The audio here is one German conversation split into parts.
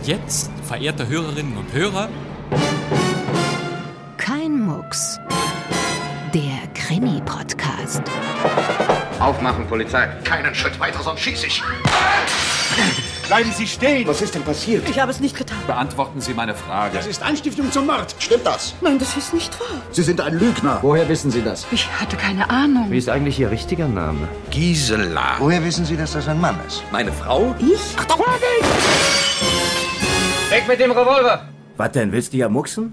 Und jetzt, verehrte Hörerinnen und Hörer, Kein Mucks. Der Krimi-Podcast. Aufmachen, Polizei. Keinen Schritt weiter, sonst schieße ich. Bleiben Sie stehen! Was ist denn passiert? Ich habe es nicht getan. Beantworten Sie meine Frage. Das ist Anstiftung zum Mord. Stimmt das? Nein, das ist nicht wahr. Sie sind ein Lügner. Woher wissen Sie das? Ich hatte keine Ahnung. Wie ist eigentlich Ihr richtiger Name? Gisela. Woher wissen Sie, dass das ein Mann ist? Meine Frau? Ich? Weg mit dem Revolver! Was denn, willst du ja mucksen?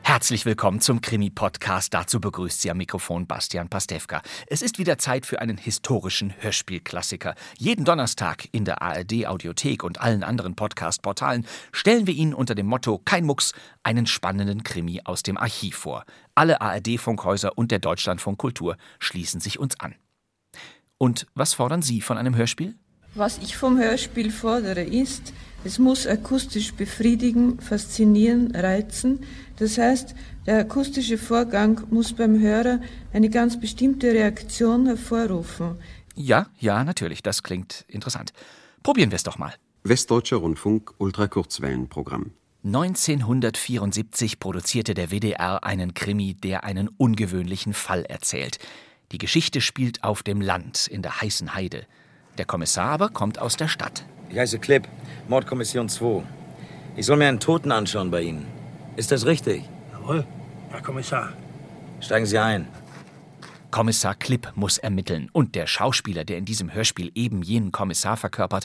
Herzlich willkommen zum Krimi-Podcast. Dazu begrüßt Sie am Mikrofon Bastian Pastewka. Es ist wieder Zeit für einen historischen Hörspielklassiker. Jeden Donnerstag in der ARD-Audiothek und allen anderen Podcast-Portalen stellen wir Ihnen unter dem Motto Kein Mucks einen spannenden Krimi aus dem Archiv vor. Alle ARD-Funkhäuser und der Deutschlandfunk Kultur schließen sich uns an. Und was fordern Sie von einem Hörspiel? Was ich vom Hörspiel fordere, ist, es muss akustisch befriedigen, faszinieren, reizen. Das heißt, der akustische Vorgang muss beim Hörer eine ganz bestimmte Reaktion hervorrufen. Ja, ja, natürlich, das klingt interessant. Probieren wir es doch mal. Westdeutscher Rundfunk Ultrakurzwellenprogramm. 1974 produzierte der WDR einen Krimi, der einen ungewöhnlichen Fall erzählt. Die Geschichte spielt auf dem Land, in der heißen Heide. Der Kommissar aber kommt aus der Stadt. Ich heiße Klipp, Mordkommission 2. Ich soll mir einen Toten anschauen bei Ihnen. Ist das richtig? Jawohl, Herr Kommissar. Steigen Sie ein. Kommissar Klipp muss ermitteln. Und der Schauspieler, der in diesem Hörspiel eben jenen Kommissar verkörpert,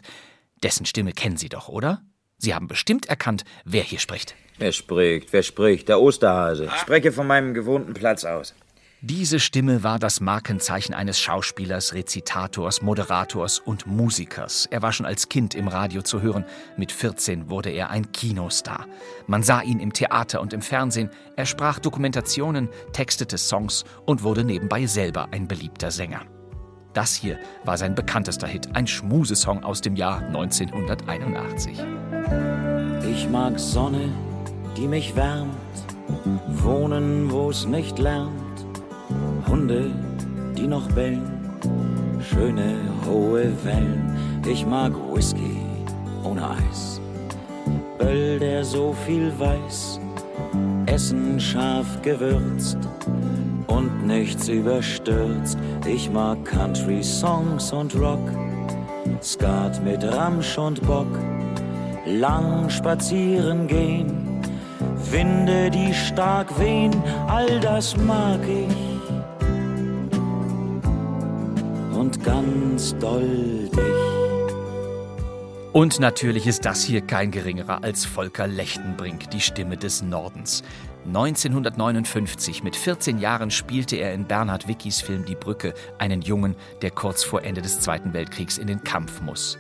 dessen Stimme kennen Sie doch, oder? Sie haben bestimmt erkannt, wer hier spricht. Wer spricht? Wer spricht? Der Osterhase. Ich spreche von meinem gewohnten Platz aus. Diese Stimme war das Markenzeichen eines Schauspielers, Rezitators, Moderators und Musikers. Er war schon als Kind im Radio zu hören. Mit 14 wurde er ein Kinostar. Man sah ihn im Theater und im Fernsehen. Er sprach Dokumentationen, textete Songs und wurde nebenbei selber ein beliebter Sänger. Das hier war sein bekanntester Hit, ein Schmusesong aus dem Jahr 1981. Ich mag Sonne, die mich wärmt. Wohnen, wo es nicht lärmt. Hunde, die noch bellen. Schöne, hohe Wellen. Ich mag Whisky ohne Eis. Öl, der so viel weiß. Essen scharf gewürzt und nichts überstürzt. Ich mag Country-Songs und Rock. Skat mit Ramsch und Bock. Lang spazieren gehen. Winde, die stark wehen, all das mag ich. Und ganz doll dich. Und natürlich ist das hier kein geringerer als Volker Lechtenbrink, die Stimme des Nordens. 1959, mit 14 Jahren, spielte er in Bernhard Wickis Film Die Brücke einen Jungen, der kurz vor Ende des Zweiten Weltkriegs in den Kampf muss.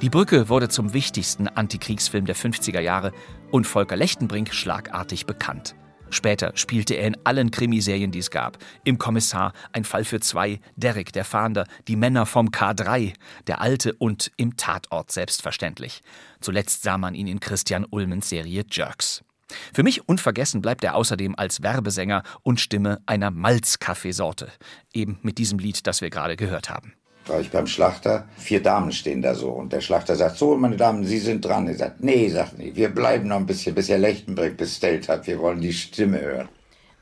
Die Brücke wurde zum wichtigsten Antikriegsfilm der 50er Jahre und Volker Lechtenbrink schlagartig bekannt. Später spielte er in allen Krimiserien, die es gab. Im Kommissar, Ein Fall für zwei, Derek, der Fahnder, Die Männer vom K3, Der Alte und im Tatort selbstverständlich. Zuletzt sah man ihn in Christian Ulmens Serie Jerks. Für mich unvergessen bleibt er außerdem als Werbesänger und Stimme einer Malzkaffeesorte. Eben mit diesem Lied, das wir gerade gehört haben. War ich beim Schlachter. Vier Damen stehen da so. Und der Schlachter sagt, so, meine Damen, Sie sind dran. Er sagt, nee, sagt nee, wir bleiben noch ein bisschen, bis Herr Lechtenbrink bestellt hat. Wir wollen die Stimme hören.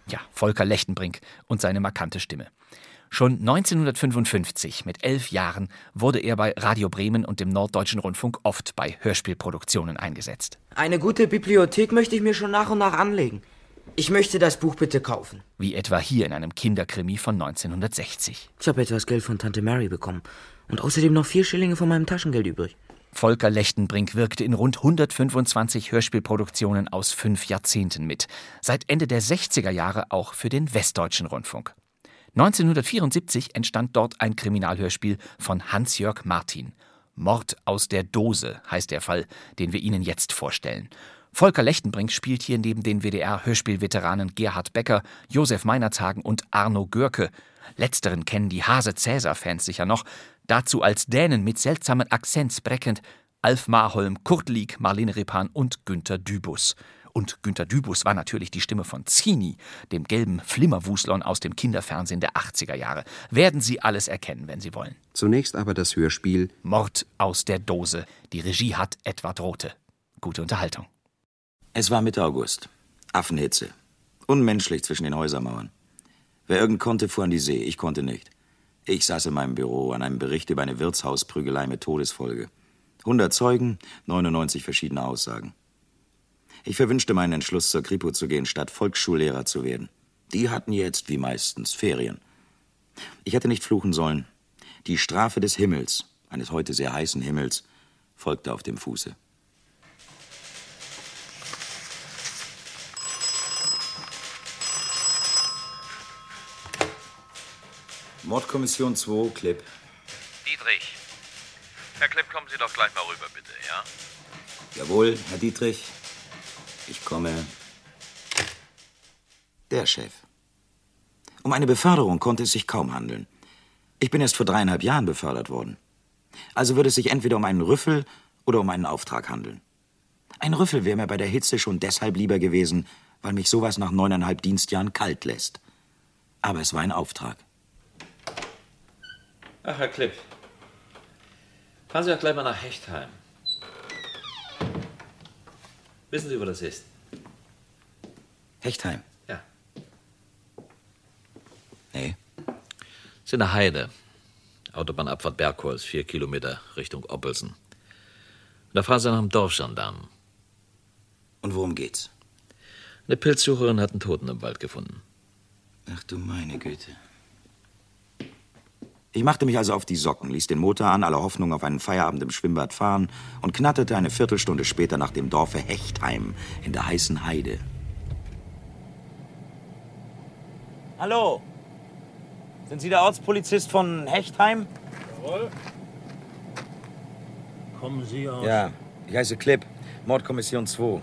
Ja, Volker Lechtenbrink und seine markante Stimme. Schon 1955, mit elf Jahren, wurde er bei Radio Bremen und dem Norddeutschen Rundfunk oft bei Hörspielproduktionen eingesetzt. Eine gute Bibliothek möchte ich mir schon nach und nach anlegen. Ich möchte das Buch bitte kaufen. Wie etwa hier in einem Kinderkrimi von 1960. Ich habe etwas Geld von Tante Mary bekommen. Und außerdem noch vier Schillinge von meinem Taschengeld übrig. Volker Lechtenbrink wirkte in rund 125 Hörspielproduktionen aus fünf Jahrzehnten mit. Seit Ende der 60er Jahre auch für den Westdeutschen Rundfunk. 1974 entstand dort ein Kriminalhörspiel von Hans-Jörg Martin. Mord aus der Dose heißt der Fall, den wir Ihnen jetzt vorstellen. Volker Lechtenbrink spielt hier neben den WDR-Hörspielveteranen Gerhard Becker, Josef Meinerzagen und Arno Görke. Letzteren kennen die Hase-Cäsar-Fans sicher noch. Dazu als Dänen mit seltsamen Akzent sprechend Alf Marholm, Kurt Lieck, Marlene Repan und Günter Dübus. Und Günter Dübus war natürlich die Stimme von Zini, dem gelben Flimmerwuslon aus dem Kinderfernsehen der 80er Jahre. Werden Sie alles erkennen, wenn Sie wollen. Zunächst aber das Hörspiel Mord aus der Dose. Die Regie hat Edward Rote. Gute Unterhaltung. Es war Mitte August. Affenhitze. Unmenschlich zwischen den Häusermauern. Wer irgend konnte, fuhr an die See. Ich konnte nicht. Ich saß in meinem Büro an einem Bericht über eine Wirtshausprügelei mit Todesfolge. 100 Zeugen, 99 verschiedene Aussagen. Ich verwünschte meinen Entschluss, zur Kripo zu gehen, statt Volksschullehrer zu werden. Die hatten jetzt, wie meistens, Ferien. Ich hätte nicht fluchen sollen. Die Strafe des Himmels, eines heute sehr heißen Himmels, folgte auf dem Fuße. Mordkommission 2, Klipp. Dietrich. Herr Klipp, kommen Sie doch gleich mal rüber, bitte, ja? Jawohl, Herr Dietrich. Ich komme. Der Chef. Um eine Beförderung konnte es sich kaum handeln. Ich bin erst vor dreieinhalb Jahren befördert worden. Also würde es sich entweder um einen Rüffel oder um einen Auftrag handeln. Ein Rüffel wäre mir bei der Hitze schon deshalb lieber gewesen, weil mich sowas nach neuneinhalb Dienstjahren kalt lässt. Aber es war ein Auftrag. Ach, Herr Klipp. Fahren Sie doch gleich mal nach Hechtheim. Wissen Sie, wo das ist? Hechtheim? Ja. Nee. ist in der Heide. Autobahnabfahrt Bergholz, vier Kilometer Richtung Oppelsen. Da fahren Sie nach dem Dorfgendarmen. Und worum geht's? Eine Pilzsucherin hat einen Toten im Wald gefunden. Ach du meine Güte. Ich machte mich also auf die Socken, ließ den Motor an, aller Hoffnung auf einen Feierabend im Schwimmbad fahren und knatterte eine Viertelstunde später nach dem Dorfe Hechtheim in der heißen Heide. Hallo? Sind Sie der Ortspolizist von Hechtheim? Jawohl. Kommen Sie aus? Ja, ich heiße Klipp, Mordkommission 2.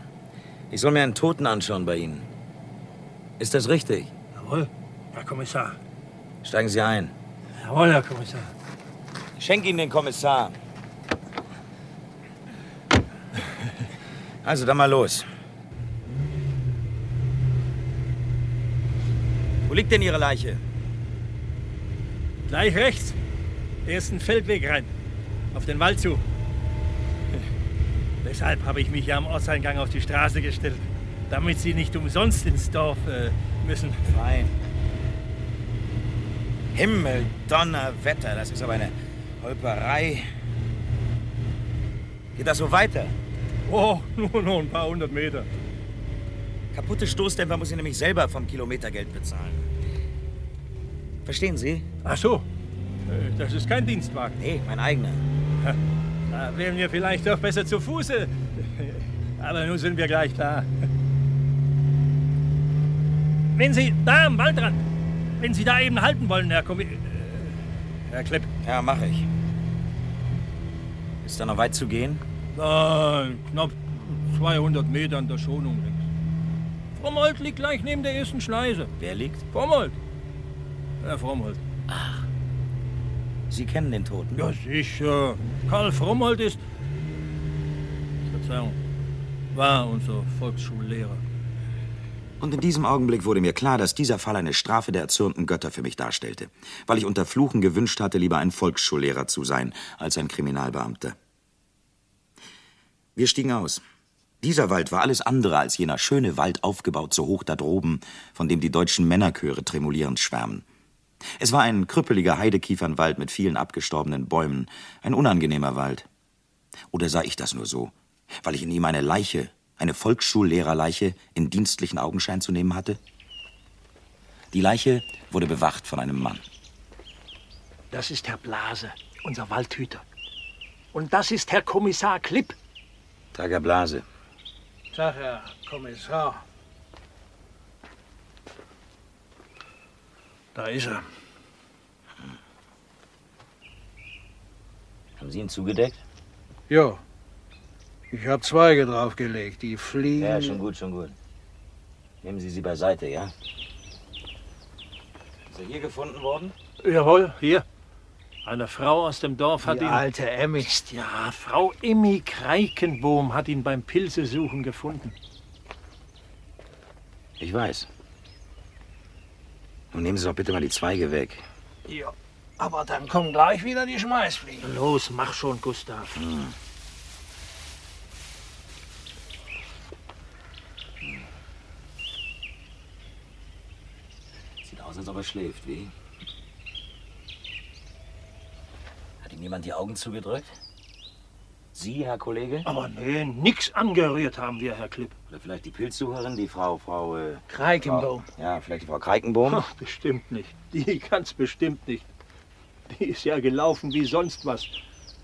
Ich soll mir einen Toten anschauen bei Ihnen. Ist das richtig? Jawohl, Herr Kommissar. Steigen Sie ein. Jawohl, Herr Kommissar. Schenk Ihnen den Kommissar. Also, dann mal los. Wo liegt denn Ihre Leiche? Gleich rechts. Ersten Feldweg rein. Auf den Wald zu. Deshalb habe ich mich ja am Ortseingang auf die Straße gestellt. Damit Sie nicht umsonst ins Dorf äh, müssen. Fein. Himmel, Donnerwetter, das ist aber eine Holperei. Geht das so weiter? Oh, nur noch ein paar hundert Meter. Kaputte Stoßdämpfer muss ich nämlich selber vom Kilometergeld bezahlen. Verstehen Sie? Ach so. Äh, Das ist kein Dienstwagen. Nee, mein eigener. Da wären wir vielleicht doch besser zu Fuße. Aber nun sind wir gleich da. Wenn Sie da am Waldrand, wenn Sie da eben halten wollen, Herr Kommi... äh, Herr Klipp. Ja, mache ich. Ist da noch weit zu gehen? Nein, knapp 200 Meter an der Schonung links. Frommold liegt gleich neben der ersten Schneise. Wer liegt? Frommold. Herr Frommold. Sie kennen den Toten? Ja, sicher. Karl Frommold ist... Verzeihung. War unser Volksschullehrer. Und in diesem Augenblick wurde mir klar, dass dieser Fall eine Strafe der erzürnten Götter für mich darstellte, weil ich unter Fluchen gewünscht hatte, lieber ein Volksschullehrer zu sein, als ein Kriminalbeamter. Wir stiegen aus. Dieser Wald war alles andere als jener schöne Wald aufgebaut so hoch da droben, von dem die deutschen Männerchöre tremulierend schwärmen. Es war ein krüppeliger Heidekiefernwald mit vielen abgestorbenen Bäumen, ein unangenehmer Wald. Oder sah ich das nur so, weil ich in ihm eine Leiche, eine Volksschullehrerleiche, in dienstlichen Augenschein zu nehmen hatte? Die Leiche wurde bewacht von einem Mann. Das ist Herr Blase, unser Waldhüter. Und das ist Herr Kommissar Klipp. Tag, Herr Blase. Tag, Herr Kommissar. Da ist er. Haben Sie ihn zugedeckt? Ja. Ich habe Zweige draufgelegt. Die fliegen. Ja, schon gut, schon gut. Nehmen Sie sie beiseite, ja? Ist er hier gefunden worden? Jawohl, hier. Eine Frau aus dem Dorf hat Die ihn. alte Emmy. Psst, Ja, Frau Emmy Kreikenbohm hat ihn beim Pilzesuchen gefunden. Ich weiß. Nun nehmen Sie doch bitte mal die Zweige weg. Ja, aber dann kommen gleich wieder die Schmeißfliegen. Los, mach schon, Gustav. Hm. Aus, als ob er schläft, wie? Hat ihm jemand die Augen zugedrückt? Sie, Herr Kollege? Aber nee, nix angerührt haben wir, Herr Klipp. Oder vielleicht die Pilzsucherin, die Frau, Frau... Äh, Kreikenbaum. Frau, ja, vielleicht die Frau Kreikenbaum. Ach, bestimmt nicht. Die ganz bestimmt nicht. Die ist ja gelaufen wie sonst was,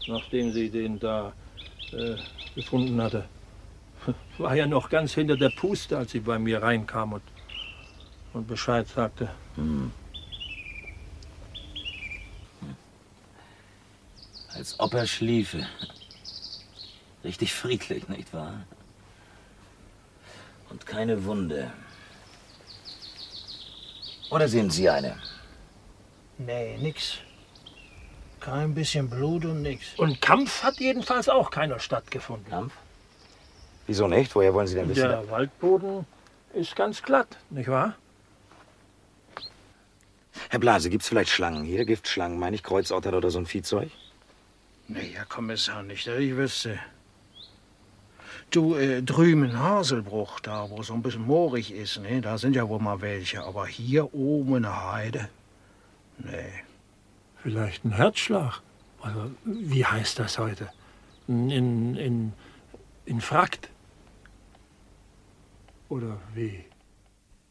nachdem sie den da äh, gefunden hatte. War ja noch ganz hinter der Puste, als sie bei mir reinkam und, und Bescheid sagte. Hm. Als ob er schliefe. Richtig friedlich, nicht wahr? Und keine Wunde. Oder sehen Sie eine? Nee, nix. Kein bisschen Blut und nix. Und Kampf hat jedenfalls auch keiner stattgefunden. Kampf? Wieso nicht? Woher wollen Sie denn wissen? Der Waldboden ist ganz glatt, nicht wahr? Herr Blase, gibt's vielleicht Schlangen hier? Giftschlangen, meine ich, Kreuzotter oder so ein Viehzeug? Nee, Herr Kommissar, nicht, dass ich wüsste. Du, äh, drüben in Haselbruch, da wo es so ein bisschen moorig ist, ne, da sind ja wohl mal welche. Aber hier oben in der Heide, nee. Vielleicht ein Herzschlag. Also, wie heißt das heute? In, in, in Frakt. Oder wie?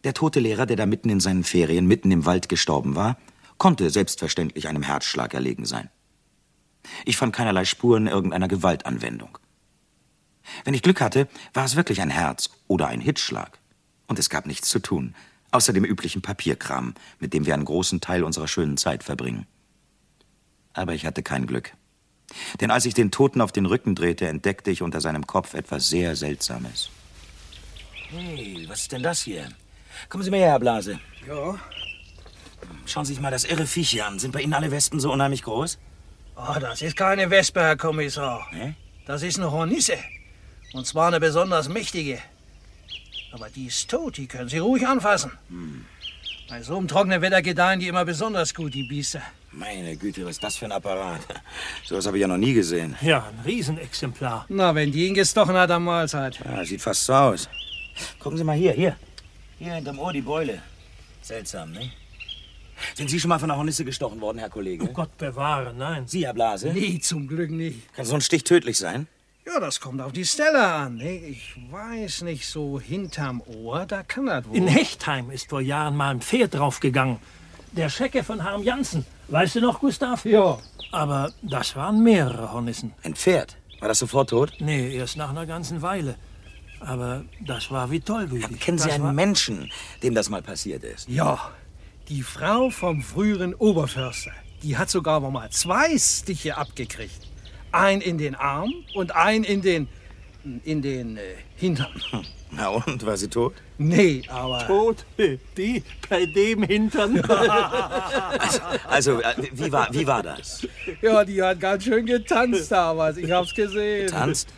Der tote Lehrer, der da mitten in seinen Ferien, mitten im Wald gestorben war, konnte selbstverständlich einem Herzschlag erlegen sein. Ich fand keinerlei Spuren irgendeiner Gewaltanwendung. Wenn ich Glück hatte, war es wirklich ein Herz oder ein Hitzschlag. Und es gab nichts zu tun, außer dem üblichen Papierkram, mit dem wir einen großen Teil unserer schönen Zeit verbringen. Aber ich hatte kein Glück. Denn als ich den Toten auf den Rücken drehte, entdeckte ich unter seinem Kopf etwas sehr Seltsames. Hey, was ist denn das hier? Kommen Sie mal her, Herr Blase. Ja. Schauen Sie sich mal das irre Viech hier an. Sind bei Ihnen alle Wespen so unheimlich groß? Ah, das ist keine Wespe, Herr Kommissar. Nee? Das ist eine Hornisse. Und zwar eine besonders mächtige. Aber die ist tot, die können Sie ruhig anfassen. Hm. Bei so einem trockenen Wetter gedeihen die immer besonders gut, die Biester. Meine Güte, was ist das für ein Apparat? So was habe ich ja noch nie gesehen. Ja, ein Riesenexemplar. Na, wenn die ihn gestochen hat, am Mahlzeit. Ja, sieht fast so aus. Gucken Sie mal hier, hier. Hier hinterm Ohr die Beule. Seltsam, ne? Sind Sie schon mal von einer Hornisse gestochen worden, Herr Kollege? Oh Gott bewahre, nein. Sie, Herr Blase? Nee, zum Glück nicht. Kann so ein Stich tödlich sein? Ja, das kommt auf die Stelle an. ne? Ich weiß nicht, so hinterm Ohr, da kann das wohl. In Hechtheim ist vor Jahren mal ein Pferd draufgegangen. Der Schecke von Harm Jansen. Weißt du noch, Gustav? Ja. Aber das waren mehrere Hornissen. Ein Pferd? War das sofort tot? Nee, erst nach einer ganzen Weile. Aber das war wie tollwütig. Kennen Sie das einen war... Menschen, dem das mal passiert ist? Ja, die Frau vom früheren Oberförster, die hat sogar mal zwei Stiche abgekriegt. Ein in den Arm und ein in den. in den äh, Hintern. Na und, war sie tot? Nee, aber. Tot? Die bei dem Hintern? Also, also äh, wie, war, wie war das? Ja, die hat ganz schön getanzt damals. Ich hab's gesehen. Getanzt?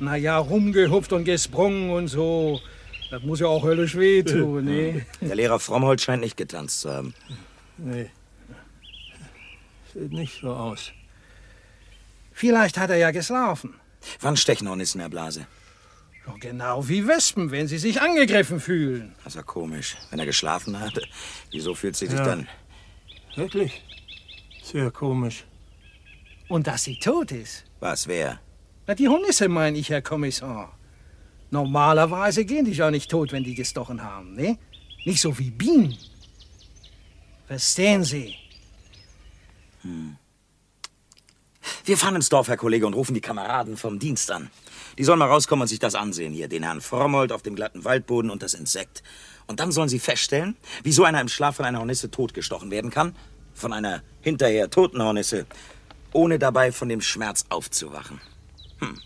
Na ja, rumgehupft und gesprungen und so. Das muss ja auch höllisch wehtun, ne? Der Lehrer Frommholt scheint nicht getanzt zu haben. Nee. Sieht nicht so aus. Vielleicht hat er ja geschlafen. Wann stechen Hornissen, Herr Blase? Ja, genau wie Wespen, wenn sie sich angegriffen fühlen. Das ist ja komisch. Wenn er geschlafen hat, wieso fühlt sie sich Ja. dann? Wirklich? Sehr komisch. Und dass sie tot ist. Was, wer? Na, die Hornisse meine ich, Herr Kommissar. Normalerweise gehen die ja nicht tot, wenn die gestochen haben, ne? Nicht so wie Bienen. Verstehen Sie? Hm. Wir fahren ins Dorf, Herr Kollege, und rufen die Kameraden vom Dienst an. Die sollen mal rauskommen und sich das ansehen hier. Den Herrn Frommold auf dem glatten Waldboden und das Insekt. Und dann sollen sie feststellen, wieso einer im Schlaf von einer Hornisse totgestochen werden kann. Von einer hinterher toten Hornisse. Ohne dabei von dem Schmerz aufzuwachen. Hm.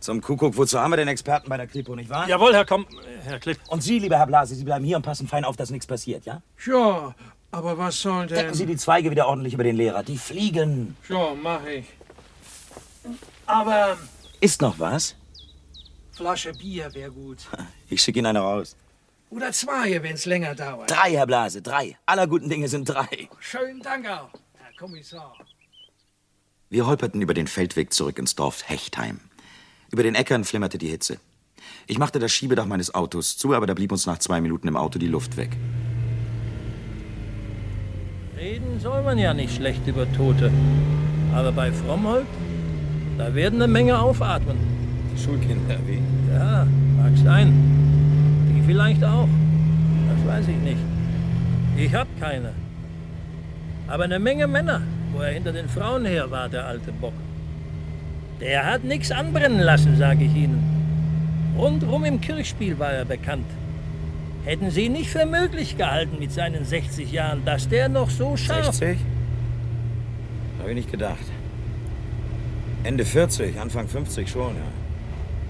Zum Kuckuck, wozu haben wir den Experten bei der Kripo, nicht wahr? Jawohl, Herr Komm... Herr Klipp. Und Sie, lieber Herr Blase, Sie bleiben hier und passen fein auf, dass nichts passiert, ja? Ja, aber was soll denn... Decken Sie die Zweige wieder ordentlich über den Lehrer. Die fliegen. Ja, mach ich. Aber Ist noch was? Flasche Bier wäre gut. Ich schicke Ihnen eine raus. Oder zwei, wenn's länger dauert. Drei, Herr Blase, drei. Aller guten Dinge sind drei. Schönen Dank auch, Herr Kommissar. Wir holperten über den Feldweg zurück ins Dorf Hechtheim. Über den Äckern flimmerte die Hitze. Ich machte das Schiebedach meines Autos zu, aber da blieb uns nach zwei Minuten im Auto die Luft weg. Reden soll man ja nicht schlecht über Tote. Aber bei Frommholt, da werden eine Menge aufatmen. Schulkinder, wie? Ja, mag sein. Die vielleicht auch. Das weiß ich nicht. Ich hab keine. Aber eine Menge Männer, wo er hinter den Frauen her war, der alte Bock. Der hat nichts anbrennen lassen, sage ich Ihnen. Rundrum im Kirchspiel war er bekannt. Hätten Sie nicht für möglich gehalten mit seinen 60 Jahren, dass der noch so scharf... 60? Habe ich nicht gedacht. Ende 40, Anfang 50 schon, ja.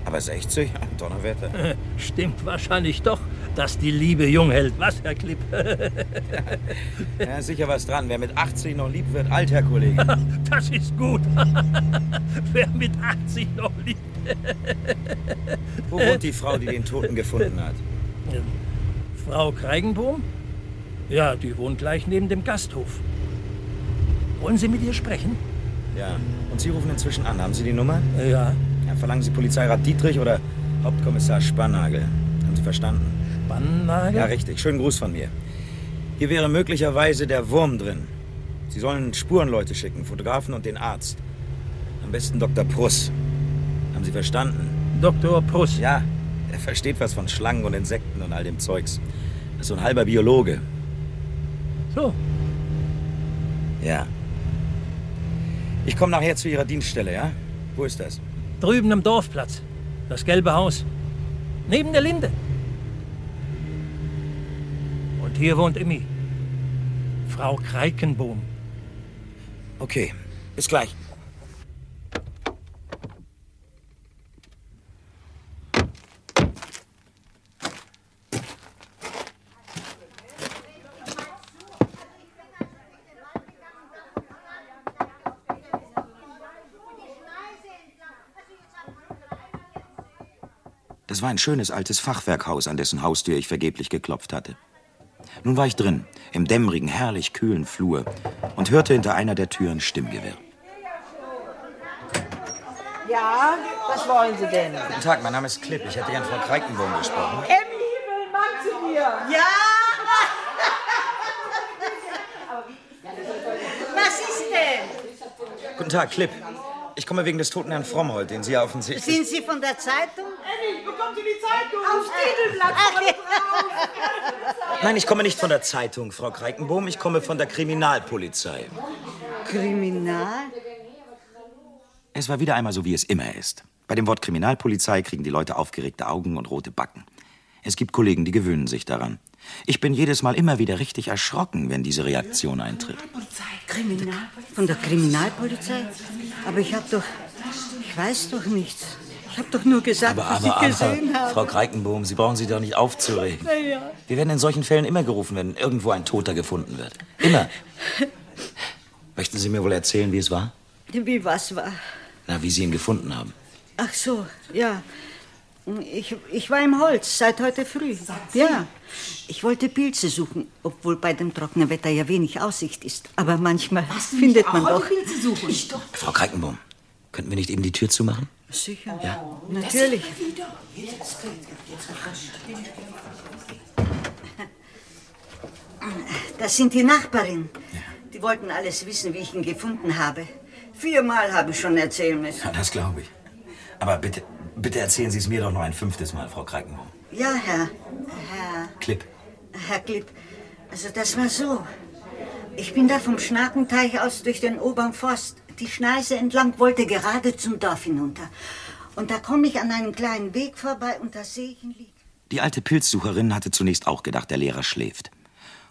Aber 60? Donnerwetter. Stimmt wahrscheinlich doch, dass die Liebe jung hält. Was, Herr Klipp? ja, sicher was dran. Wer mit 80 noch lieb wird, alt, Herr Kollege. Das ist gut. Wer mit 80 noch liebt. Wo wohnt die Frau, die den Toten gefunden hat? Frau Kreigenbohm? Ja, die wohnt gleich neben dem Gasthof. Wollen Sie mit ihr sprechen? Ja. Und Sie rufen inzwischen an. Haben Sie die Nummer? Ja. ja verlangen Sie Polizeirat Dietrich oder Hauptkommissar Spannagel? Haben Sie verstanden? Spannagel? Ja, richtig. Schönen Gruß von mir. Hier wäre möglicherweise der Wurm drin. Sie sollen Spurenleute schicken, Fotografen und den Arzt. Am besten Dr. Pruss. Haben Sie verstanden? Dr. Pruss? Ja. Er versteht was von Schlangen und Insekten und all dem Zeugs. Das ist so ein halber Biologe. So. Ja. Ich komme nachher zu Ihrer Dienststelle, ja? Wo ist das? Drüben am Dorfplatz. Das gelbe Haus. Neben der Linde. Hier wohnt Emmy. Frau Kreikenbohm. Okay, bis gleich. Es war ein schönes altes Fachwerkhaus, an dessen Haustür ich vergeblich geklopft hatte. Nun war ich drin, im dämmerigen, herrlich kühlen Flur und hörte hinter einer der Türen Stimmgewirr. Ja, was wollen Sie denn? Guten Tag, mein Name ist Klipp. Ich hätte gern Frau Kreikenbohm gesprochen. Im Himmel, Mann zu mir! Ja! was ist denn? Guten Tag, Klipp. Ich komme wegen des toten Herrn Frommholt, den Sie ja offensichtlich... Sind Sie von der Zeitung? Eddie, bekommt ihr die Zeitung? Aufs Titelblatt vorne drauf. Nein, ich komme nicht von der Zeitung, Frau Kreikenbohm. Ich komme von der Kriminalpolizei. Kriminal? Es war wieder einmal so, wie es immer ist. Bei dem Wort Kriminalpolizei kriegen die Leute aufgeregte Augen und rote Backen. Es gibt Kollegen, die gewöhnen sich daran. Ich bin jedes Mal immer wieder richtig erschrocken, wenn diese Reaktion eintritt. Kriminal? Von der Kriminalpolizei? Aber ich hab doch. Ich weiß doch nichts. Ich hab doch nur gesagt, aber, was aber, ich gesehen aber, habe. Frau Kreikenbohm, Sie brauchen sich doch nicht aufzuregen. Na ja. Wir werden in solchen Fällen immer gerufen, wenn irgendwo ein Toter gefunden wird. Immer. Möchten Sie mir wohl erzählen, wie es war? Wie was war? Na, wie Sie ihn gefunden haben. Ach so, ja. Ich, ich war im Holz seit heute früh. Ja. Ich wollte Pilze suchen, obwohl bei dem trockenen Wetter ja wenig Aussicht ist. Aber manchmal findet man doch. Pilze suchen? Ich doch. Frau Kreikenbohm, könnten wir nicht eben die Tür zumachen? Sicher. Ja. Natürlich. Das sind die Nachbarin. Die wollten alles wissen, wie ich ihn gefunden habe. Viermal habe ich schon erzählen müssen. Ja, das glaube ich. Aber bitte, bitte erzählen Sie es mir doch noch ein fünftes Mal, Frau Kreikenbohm. Ja, Herr. Herr. Klipp. Herr Klipp. Also, das war so. Ich bin da vom Schnakenteich aus durch den oberen Forst die Schneise entlang, wollte gerade zum Dorf hinunter. Und da komme ich an einem kleinen Weg vorbei und da sehe ich ihn liegen. Die alte Pilzsucherin hatte zunächst auch gedacht, der Lehrer schläft.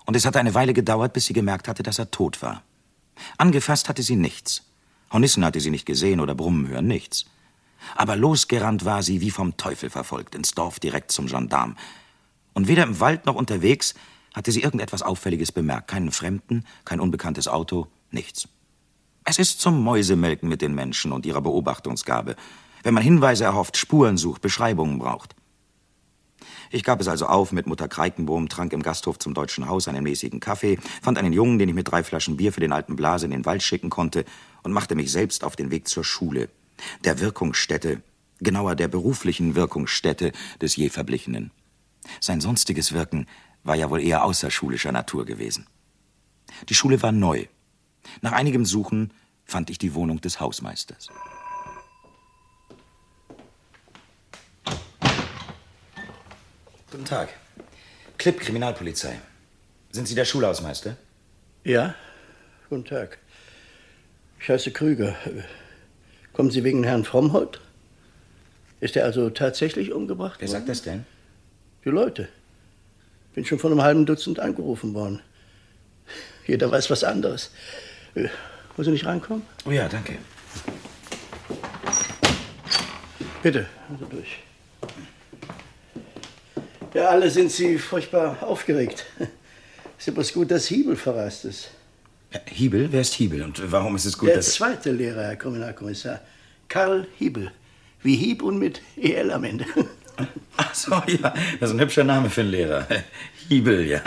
Und es hatte eine Weile gedauert, bis sie gemerkt hatte, dass er tot war. Angefasst hatte sie nichts. Hornissen hatte sie nicht gesehen oder Brummen hören, nichts. Aber losgerannt war sie, wie vom Teufel verfolgt, ins Dorf direkt zum Gendarm. Und weder im Wald noch unterwegs hatte sie irgendetwas Auffälliges bemerkt. Keinen Fremden, kein unbekanntes Auto, nichts. Es ist zum Mäusemelken mit den Menschen und ihrer Beobachtungsgabe, wenn man Hinweise erhofft, Spuren sucht, Beschreibungen braucht. Ich gab es also auf mit Mutter Kreikenbohm, trank im Gasthof zum Deutschen Haus einen mäßigen Kaffee, fand einen Jungen, den ich mit drei Flaschen Bier für den alten Blase in den Wald schicken konnte und machte mich selbst auf den Weg zur Schule, der Wirkungsstätte, genauer der beruflichen Wirkungsstätte des je Verblichenen. Sein sonstiges Wirken war ja wohl eher außerschulischer Natur gewesen. Die Schule war neu. Nach einigem Suchen fand ich die Wohnung des Hausmeisters. Guten Tag. Klipp, Kriminalpolizei. Sind Sie der Schulhausmeister? Ja, guten Tag. Ich heiße Krüger. Kommen Sie wegen Herrn Frommholt? Ist er also tatsächlich umgebracht Wer worden? sagt das denn? Die Leute. Bin schon von einem halben Dutzend angerufen worden. Jeder weiß was anderes. Äh, Wollen Sie nicht reinkommen? Oh ja, danke. Bitte, also durch. Ja, alle sind Sie furchtbar aufgeregt. Ist ja bloß gut, dass Hiebel verreist ist. Hiebel? Wer ist Hiebel? Und warum ist es gut, Der dass... zweite Lehrer, Herr Kriminalkommissar. Karl Hiebel. Wie Hieb und mit EL am Ende. Ach so, ja. Das ist ein hübscher Name für einen Lehrer. Hiebel, ja.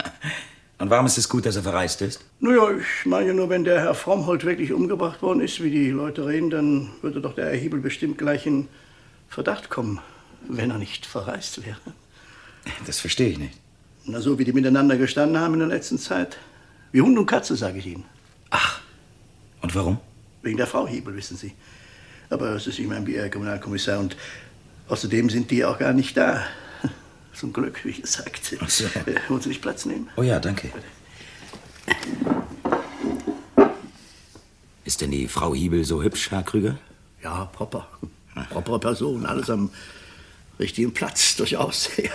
Und warum ist es gut, dass er verreist ist? Naja, ich meine nur, wenn der Herr Frommholt wirklich umgebracht worden ist, wie die Leute reden, dann würde doch der Herr Hiebel bestimmt gleich in Verdacht kommen, wenn er nicht verreist wäre. Das verstehe ich nicht. Na, so wie die miteinander gestanden haben in der letzten Zeit. Wie Hund und Katze, sage ich Ihnen. Und warum? Wegen der Frau Hiebel, wissen Sie. Aber es ist ich mein Bier, Herr Kriminalkommissar, und außerdem sind die auch gar nicht da. Zum Glück, wie gesagt. Ach so. Äh, Wollen Sie nicht Platz nehmen? Oh ja, danke. Ist denn die Frau Hiebel so hübsch, Herr Krüger? Ja, proper. Propere Person, alles am richtigen Platz, durchaus. Ja.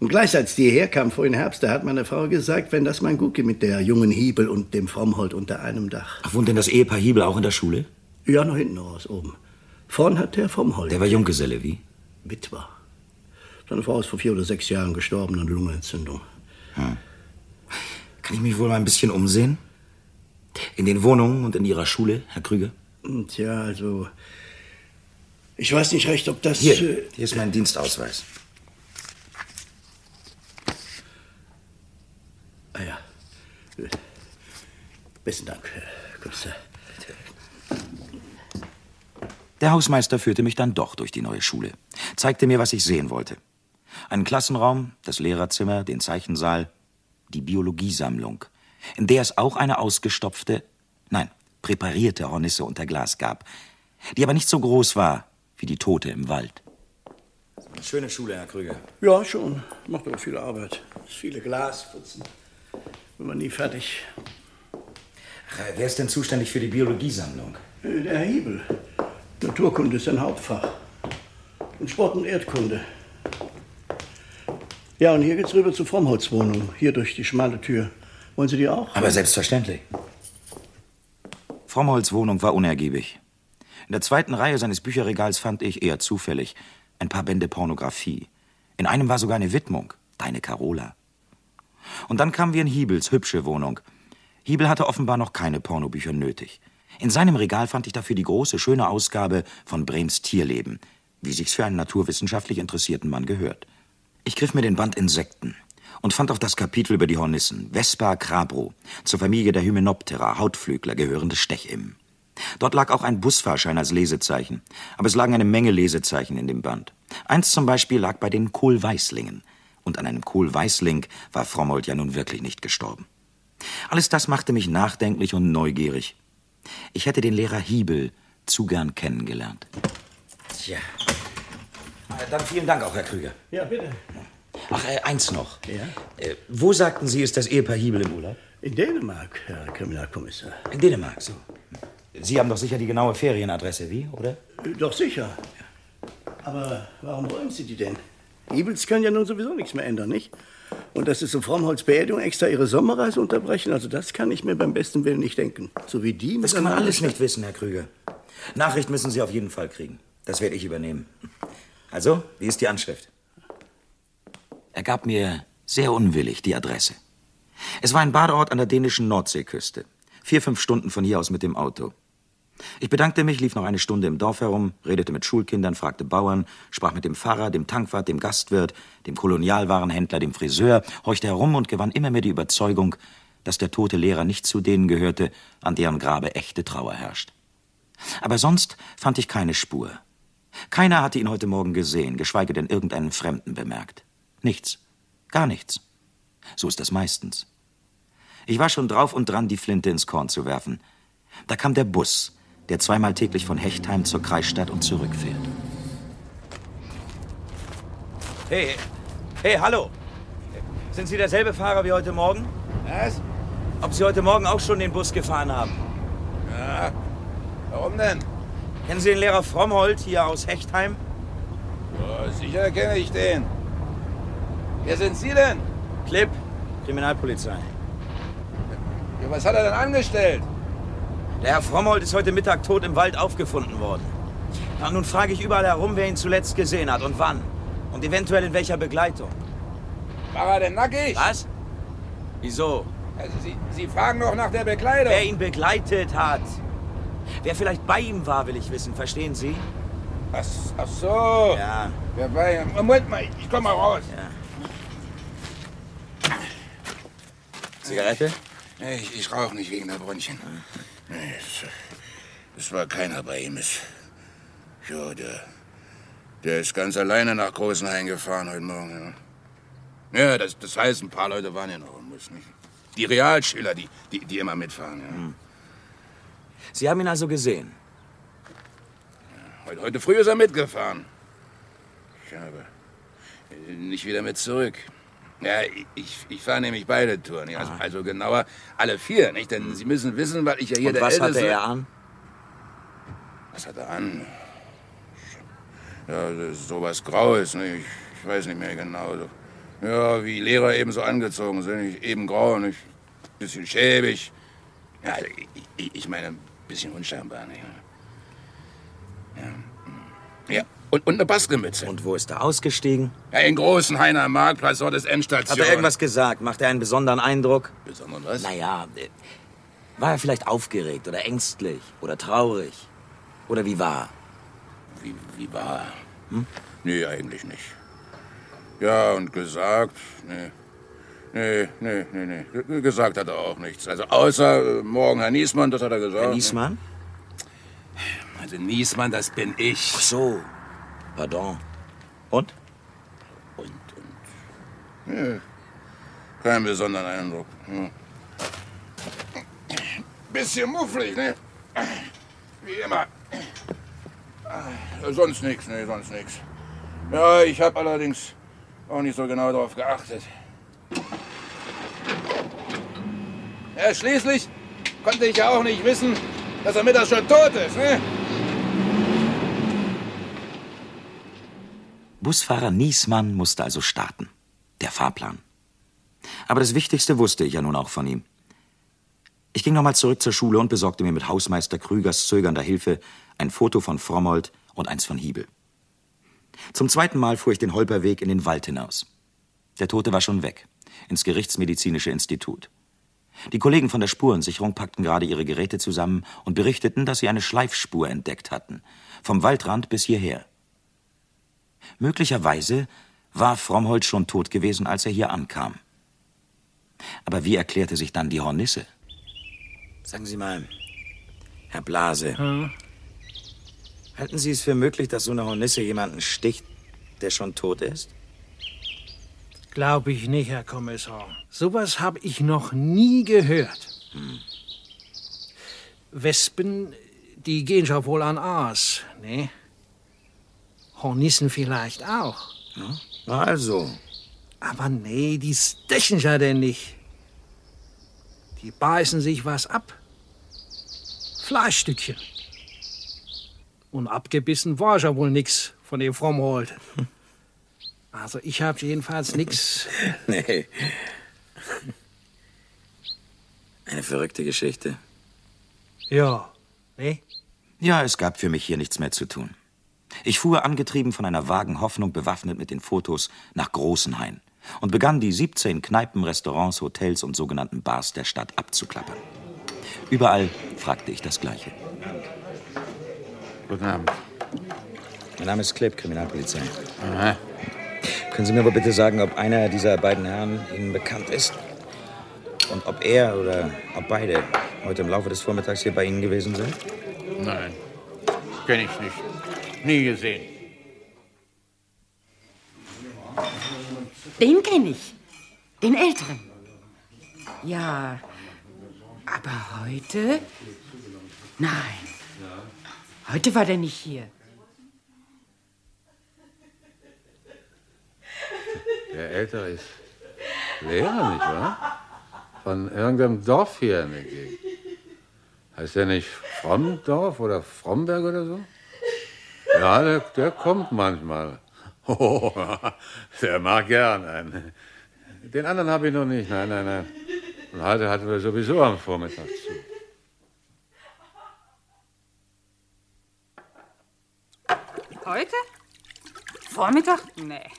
Und gleich als die herkam vor im Herbst, da hat meine Frau gesagt, wenn das mal gut geht mit der jungen Hiebel und dem Frommholt unter einem Dach. Ach, wohnt denn das Ehepaar Hiebel auch in der Schule? Ja, noch hinten raus, oben. Vorn hat der Frommholt. Der war Junggeselle, wie? Witwer. Seine Frau ist vor vier oder sechs Jahren gestorben an Lungenentzündung. Hm. Kann ich mich wohl mal ein bisschen umsehen? In den Wohnungen und in Ihrer Schule, Herr Krüger? Tja, also. Ich weiß nicht recht, ob das. Hier, äh, hier ist mein Dienstausweis. Ah ja. Besten Dank, Herr Kommissar. Der Hausmeister führte mich dann doch durch die neue Schule, zeigte mir, was ich sehen wollte. Einen Klassenraum, das Lehrerzimmer, den Zeichensaal, die Biologiesammlung, in der es auch eine ausgestopfte, nein, präparierte Hornisse unter Glas gab, die aber nicht so groß war wie die Tote im Wald. Schöne Schule, Herr Krüger. Ja, schon. Macht aber viel Arbeit. Viele Glasputzen. Bin man nie fertig. Ach, wer ist denn zuständig für die Biologiesammlung? Der Herr Hiebel. Naturkunde ist sein Hauptfach. Und Sport und Erdkunde. Ja, und hier geht's rüber zur Frommholzwohnung. Hier durch die schmale Tür. Wollen Sie die auch? Aber selbstverständlich. Frommholz Wohnung war unergiebig. In der zweiten Reihe seines Bücherregals fand ich, eher zufällig, ein paar Bände Pornografie. In einem war sogar eine Widmung, Deine Carola. Und dann kamen wir in Hiebels hübsche Wohnung. Hiebel hatte offenbar noch keine Pornobücher nötig. In seinem Regal fand ich dafür die große, schöne Ausgabe von Brems Tierleben, wie sich's für einen naturwissenschaftlich interessierten Mann gehört. Ich griff mir den Band Insekten und fand auch das Kapitel über die Hornissen, Vespa crabro, zur Familie der Hymenoptera, Hautflügler, gehörende Stechimmen. Dort lag auch ein Busfahrschein als Lesezeichen, aber es lagen eine Menge Lesezeichen in dem Band. Eins zum Beispiel lag bei den Kohlweißlingen. Und an einem Kohlweißling war Frommold ja nun wirklich nicht gestorben. Alles das machte mich nachdenklich und neugierig. Ich hätte den Lehrer Hiebel zu gern kennengelernt. Tja. Äh, Dann vielen Dank auch, Herr Krüger. Ja, bitte. Ach, äh, eins noch. Ja? Äh, wo sagten Sie, ist das Ehepaar Hiebel im Urlaub? In Dänemark, Herr Kriminalkommissar. In Dänemark, so. Sie haben doch sicher die genaue Ferienadresse, wie, oder? Äh, Doch sicher. Aber warum wollen Sie die denn? Ibels können ja nun sowieso nichts mehr ändern, nicht? Und dass Sie zum Frommholz Beerdigung extra Ihre Sommerreise unterbrechen, also das kann ich mir beim besten Willen nicht denken. So wie die Das kann man alles nicht wissen, Herr Krüger. Nachricht müssen Sie auf jeden Fall kriegen. Das werde ich übernehmen. Also, wie ist die Anschrift? Er gab mir sehr unwillig die Adresse. Es war ein Badeort an der dänischen Nordseeküste. Vier, fünf Stunden von hier aus mit dem Auto. Ich bedankte mich, lief noch eine Stunde im Dorf herum, redete mit Schulkindern, fragte Bauern, sprach mit dem Pfarrer, dem Tankwart, dem Gastwirt, dem Kolonialwarenhändler, dem Friseur, horchte herum und gewann immer mehr die Überzeugung, dass der tote Lehrer nicht zu denen gehörte, an deren Grabe echte Trauer herrscht. Aber sonst fand ich keine Spur. Keiner hatte ihn heute Morgen gesehen, geschweige denn irgendeinen Fremden bemerkt. Nichts. Gar nichts. So ist das meistens. Ich war schon drauf und dran, die Flinte ins Korn zu werfen. Da kam der Bus, der zweimal täglich von Hechtheim zur Kreisstadt und zurückfährt. Hey, hey, hallo. Sind Sie derselbe Fahrer wie heute Morgen? Was? Ob Sie heute Morgen auch schon den Bus gefahren haben? Ja. Warum denn? Kennen Sie den Lehrer Frommholt hier aus Hechtheim? Ja, sicher kenne ich den. Wer sind Sie denn? Klipp, Kriminalpolizei. Ja, was hat er denn angestellt? Der Herr Frommholt ist heute Mittag tot im Wald aufgefunden worden. Ja, nun frage ich überall herum, wer ihn zuletzt gesehen hat und wann. Und eventuell in welcher Begleitung. War er denn nackig? Was? Wieso? Also Sie, Sie fragen doch nach der Bekleidung. Wer ihn begleitet hat. Wer vielleicht bei ihm war, will ich wissen. Verstehen Sie? Ach, ach so. Ja. Wer bei ihm? Moment mal, ich komm mal raus. Ja. Zigarette? Nee, ich, ich rauche nicht wegen der Bronchien. Nee, es, es war keiner bei ihm. Es, ja, der, der ist ganz alleine nach Großenhain gefahren heute Morgen. Ja, ja das, das heißt, ein paar Leute waren ja noch im Bus. Nicht? Die Realschüler, die, die, die immer mitfahren. Ja. Hm. Sie haben ihn also gesehen? Heute, heute früh ist er mitgefahren. Ich habe nicht wieder mit zurück. Ja, ich, ich fahre nämlich beide Touren. Ja, also, also, genauer alle vier, nicht? Denn Sie müssen wissen, weil ich ja hier Und der was Älteste... hatte er an? Was hat er an? Ja, sowas Graues, ne? Ich, ich weiß nicht mehr genau. Ja, wie Lehrer eben so angezogen sind. Ich, eben grau, nicht? Bisschen schäbig. Ja, ich, ich meine, ein bisschen unscheinbar, nicht? Ja. Ja, und, und eine Bastelmütze. Und wo ist er ausgestiegen? Ja, in großen Heiner Marktplatz, dort ist Endstation. Hat er irgendwas gesagt? Macht er einen besonderen Eindruck? Besonderen was? Naja, äh, war er vielleicht aufgeregt oder ängstlich oder traurig? Oder wie war Wie, wie war er? Hm? Nee, eigentlich nicht. Ja, und gesagt, nee. Nee, nee, nee, nee. Gesagt hat er auch nichts. Also außer äh, morgen Herr Niesmann, das hat er gesagt. Herr Niesmann? Also Niesmann, das bin ich. Ach so. Pardon. Und? Und, und. Nee, keinen besonderen Eindruck. Hm. Bisschen mufflig, ne? Wie immer. Äh, Sonst nichts, nee, sonst nichts. Ja, ich habe allerdings auch nicht so genau darauf geachtet. Ja, schließlich konnte ich ja auch nicht wissen, dass er mittags schon tot ist, ne? Busfahrer Niesmann musste also starten. Der Fahrplan. Aber das Wichtigste wusste ich ja nun auch von ihm. Ich ging nochmal zurück zur Schule und besorgte mir mit Hausmeister Krügers zögernder Hilfe ein Foto von Frommold und eins von Hiebel. Zum zweiten Mal fuhr ich den Holperweg in den Wald hinaus. Der Tote war schon weg, ins Gerichtsmedizinische Institut. Die Kollegen von der Spurensicherung packten gerade ihre Geräte zusammen und berichteten, dass sie eine Schleifspur entdeckt hatten, vom Waldrand bis hierher. Möglicherweise war Frommholt schon tot gewesen, als er hier ankam. Aber wie erklärte sich dann die Hornisse? Sagen Sie mal, Herr Blase, Hm? halten Sie es für möglich, dass so eine Hornisse jemanden sticht, der schon tot ist? Glaube ich nicht, Herr Kommissar. Sowas habe ich noch nie gehört. Hm. Wespen, die gehen schon wohl an Aas, ne? Hornissen vielleicht auch. Ja, also. Aber nee, die stechen ja denn nicht. Die beißen sich was ab. Fleischstückchen. Und abgebissen war ja wohl nix von dem Frommholt. Also ich hab jedenfalls nix. Nee. Eine verrückte Geschichte. Ja, ne? Ja, es gab für mich hier nichts mehr zu tun. Ich fuhr angetrieben von einer vagen Hoffnung, bewaffnet mit den Fotos, nach Großenhain und begann die 17 Kneipen, Restaurants, Hotels und sogenannten Bars der Stadt abzuklappern. Überall fragte ich das Gleiche. Guten Abend. Mein Name ist Klipp, Kriminalpolizei. Aha. Können Sie mir aber bitte sagen, ob einer dieser beiden Herren Ihnen bekannt ist? Und ob er oder ob beide heute im Laufe des Vormittags hier bei Ihnen gewesen sind? Nein, kenne ich nicht. Nie gesehen. Den kenne ich. Den Älteren. Ja, aber heute? Nein. Heute war der nicht hier. Der Ältere ist Lehrer, nicht wahr? Von irgendeinem Dorf hier in der Gegend. Heißt der nicht Frommdorf oder Fromberg oder so? Ja, der, der kommt manchmal. Oh, der mag gern einen. Den anderen habe ich noch nicht. Nein, nein, nein. Und heute hatten wir sowieso am Vormittag zu. Heute? Vormittag? Nee.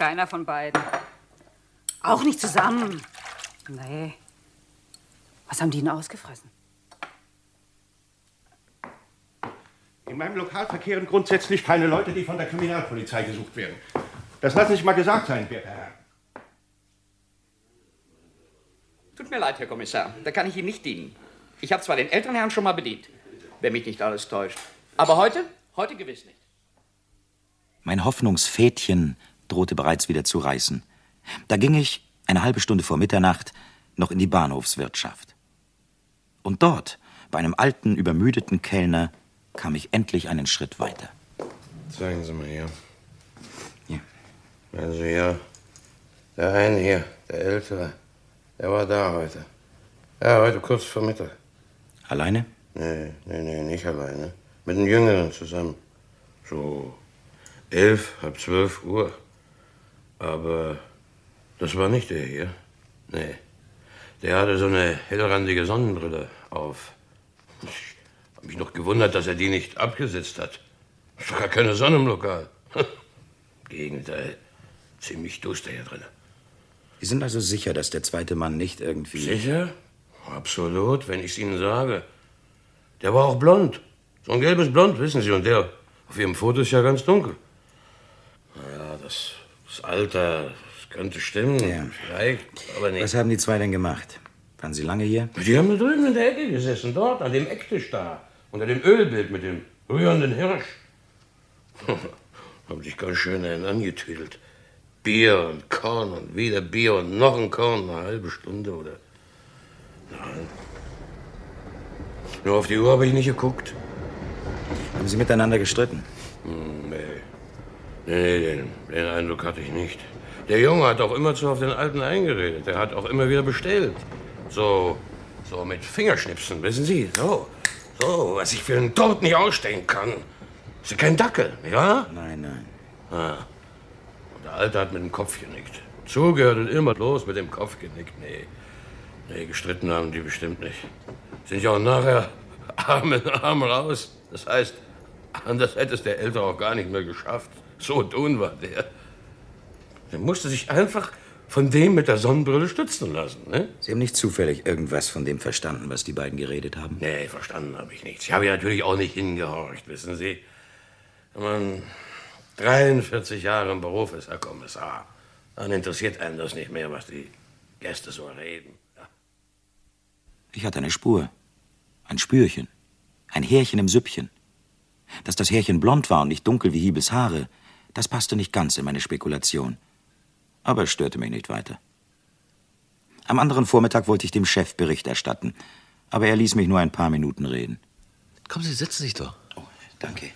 Keiner von beiden. Auch nicht zusammen. Nee. Was haben die denn ausgefressen? In meinem Lokal verkehren grundsätzlich keine Leute, die von der Kriminalpolizei gesucht werden. Das lassen sich mal gesagt sein, werter Herr. Tut mir leid, Herr Kommissar, da kann ich Ihnen nicht dienen. Ich habe zwar den älteren Herrn schon mal bedient, wenn mich nicht alles täuscht. Aber heute? Heute gewiss nicht. Mein Hoffnungsfädchen drohte bereits wieder zu reißen. Da ging ich, eine halbe Stunde vor Mitternacht, noch in die Bahnhofswirtschaft. Und dort, bei einem alten, übermüdeten Kellner, kam ich endlich einen Schritt weiter. Zeigen Sie mal hier. Hier. Also ja, der eine hier, der Ältere, der war da heute. Ja, heute kurz vor Mittag. Alleine? Nee, nee, nee, nicht alleine. Mit einem Jüngeren zusammen. So elf, halb zwölf Uhr. Aber das war nicht der hier. Nee. Der hatte so eine hellrandige Sonnenbrille auf. Ich hab mich noch gewundert, dass er die nicht abgesetzt hat. Ist doch gar keine Sonne im Lokal. Gegenteil. Ziemlich duster hier drin. Sie sind also sicher, dass der zweite Mann nicht irgendwie. Sicher? Absolut, wenn ich's Ihnen sage. Der war auch blond. So ein gelbes Blond, wissen Sie. Und der auf Ihrem Foto ist ja ganz dunkel. Naja, das, das Alter, das könnte stimmen. Ja. Vielleicht, aber nicht. Was haben die zwei denn gemacht? Waren sie lange hier? Die haben da drüben in der Ecke gesessen, dort, an dem Ecktisch da. Unter dem Ölbild mit dem rührenden Hirsch. haben sich ganz schön einen angetüdelt. Bier und Korn und wieder Bier und noch ein Korn, eine halbe Stunde oder. Nein. Nur auf die Uhr habe ich nicht geguckt. Haben sie miteinander gestritten? Hm, nee. Den, den Eindruck hatte ich nicht. Der Junge hat auch immerzu auf den Alten eingeredet. Er hat auch immer wieder bestellt. So, so mit Fingerschnipsen, wissen Sie? So, so, was ich für einen Tod nicht ausstehen kann. Ist ja kein Dackel, ja? Nein, nein. Ah. Und der Alte hat mit dem Kopf genickt. Zugehört und immer los mit dem Kopf genickt. Nee, nee, gestritten haben die bestimmt nicht. Sind ja auch nachher Arm in Arm raus. Das heißt, anders hätte es der Ältere auch gar nicht mehr geschafft. So dun war der. Der musste sich einfach von dem mit der Sonnenbrille stützen lassen, ne? Sie haben nicht zufällig irgendwas von dem verstanden, was die beiden geredet haben? Nee, verstanden habe ich nichts. Ich habe ja natürlich auch nicht hingehorcht, wissen Sie. Wenn man 43 Jahre im Beruf ist, Herr Kommissar, dann interessiert einen das nicht mehr, was die Gäste so reden. Ich hatte eine Spur. Ein Spürchen. Ein Härchen im Süppchen. Dass das Härchen blond war und nicht dunkel wie Hiebes Haare, das passte nicht ganz in meine Spekulation. Aber es störte mich nicht weiter. Am anderen Vormittag wollte ich dem Chef Bericht erstatten, aber er ließ mich nur ein paar Minuten reden. Kommen Sie, setzen Sie sich doch. Oh, danke.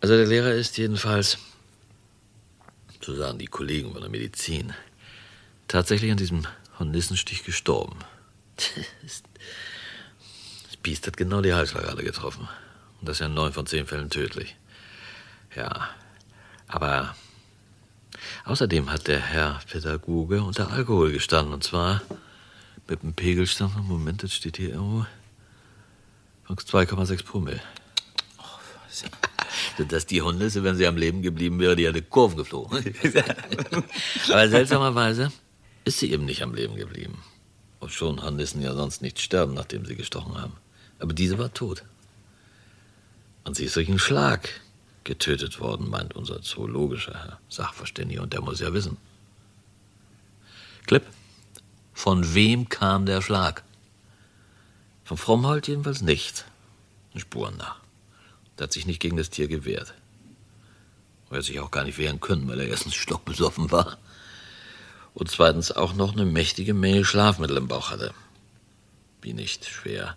Also der Lehrer ist jedenfalls, so sagen die Kollegen von der Medizin, tatsächlich an diesem Hornissenstich gestorben. Das Biest hat genau die Halsschlagader getroffen. Und das ist ja in neun von zehn Fällen tödlich. Ja, aber außerdem hat der Herr Pädagoge unter Alkohol gestanden. Und zwar mit einem Pegelstand, Moment, das steht hier irgendwo, von 2,6 Promille. Dass die Hunde, wenn sie am Leben geblieben wäre, die hätte Kurven geflogen. Aber seltsamerweise ist sie eben nicht am Leben geblieben. Und schon Hornissen ja sonst nicht sterben, nachdem sie gestochen haben. Aber diese war tot. Und sie ist durch einen Schlag getötet worden, meint unser zoologischer Herr Sachverständiger, und der muss ja wissen. Klipp, von wem kam der Schlag? Von Frommholt jedenfalls nicht. Spuren nach. Der hat sich nicht gegen das Tier gewehrt. Er hat sich auch gar nicht wehren können, weil er erstens stockbesoffen war und zweitens auch noch eine mächtige Menge Schlafmittel im Bauch hatte, die nicht schwer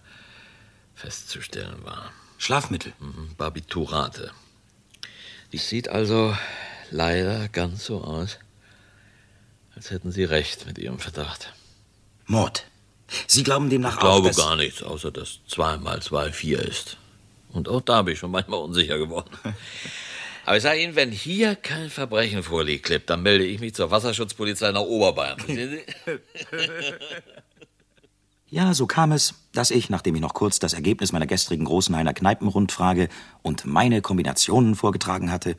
festzustellen war. Schlafmittel? Mhm, Barbiturate. Die sieht also leider ganz so aus, als hätten Sie recht mit Ihrem Verdacht. Mord. Sie glauben demnach Ich glaube auch, dass... gar nichts, außer dass zwei mal zwei vier ist. Und auch da bin ich schon manchmal unsicher geworden. Aber ich sage Ihnen, wenn hier kein Verbrechen vorliegt, Klipp, dann melde ich mich zur Wasserschutzpolizei nach Oberbayern. Ja, so kam es, dass ich, nachdem ich noch kurz das Ergebnis meiner gestrigen Großenhainer Kneipenrundfrage und meine Kombinationen vorgetragen hatte,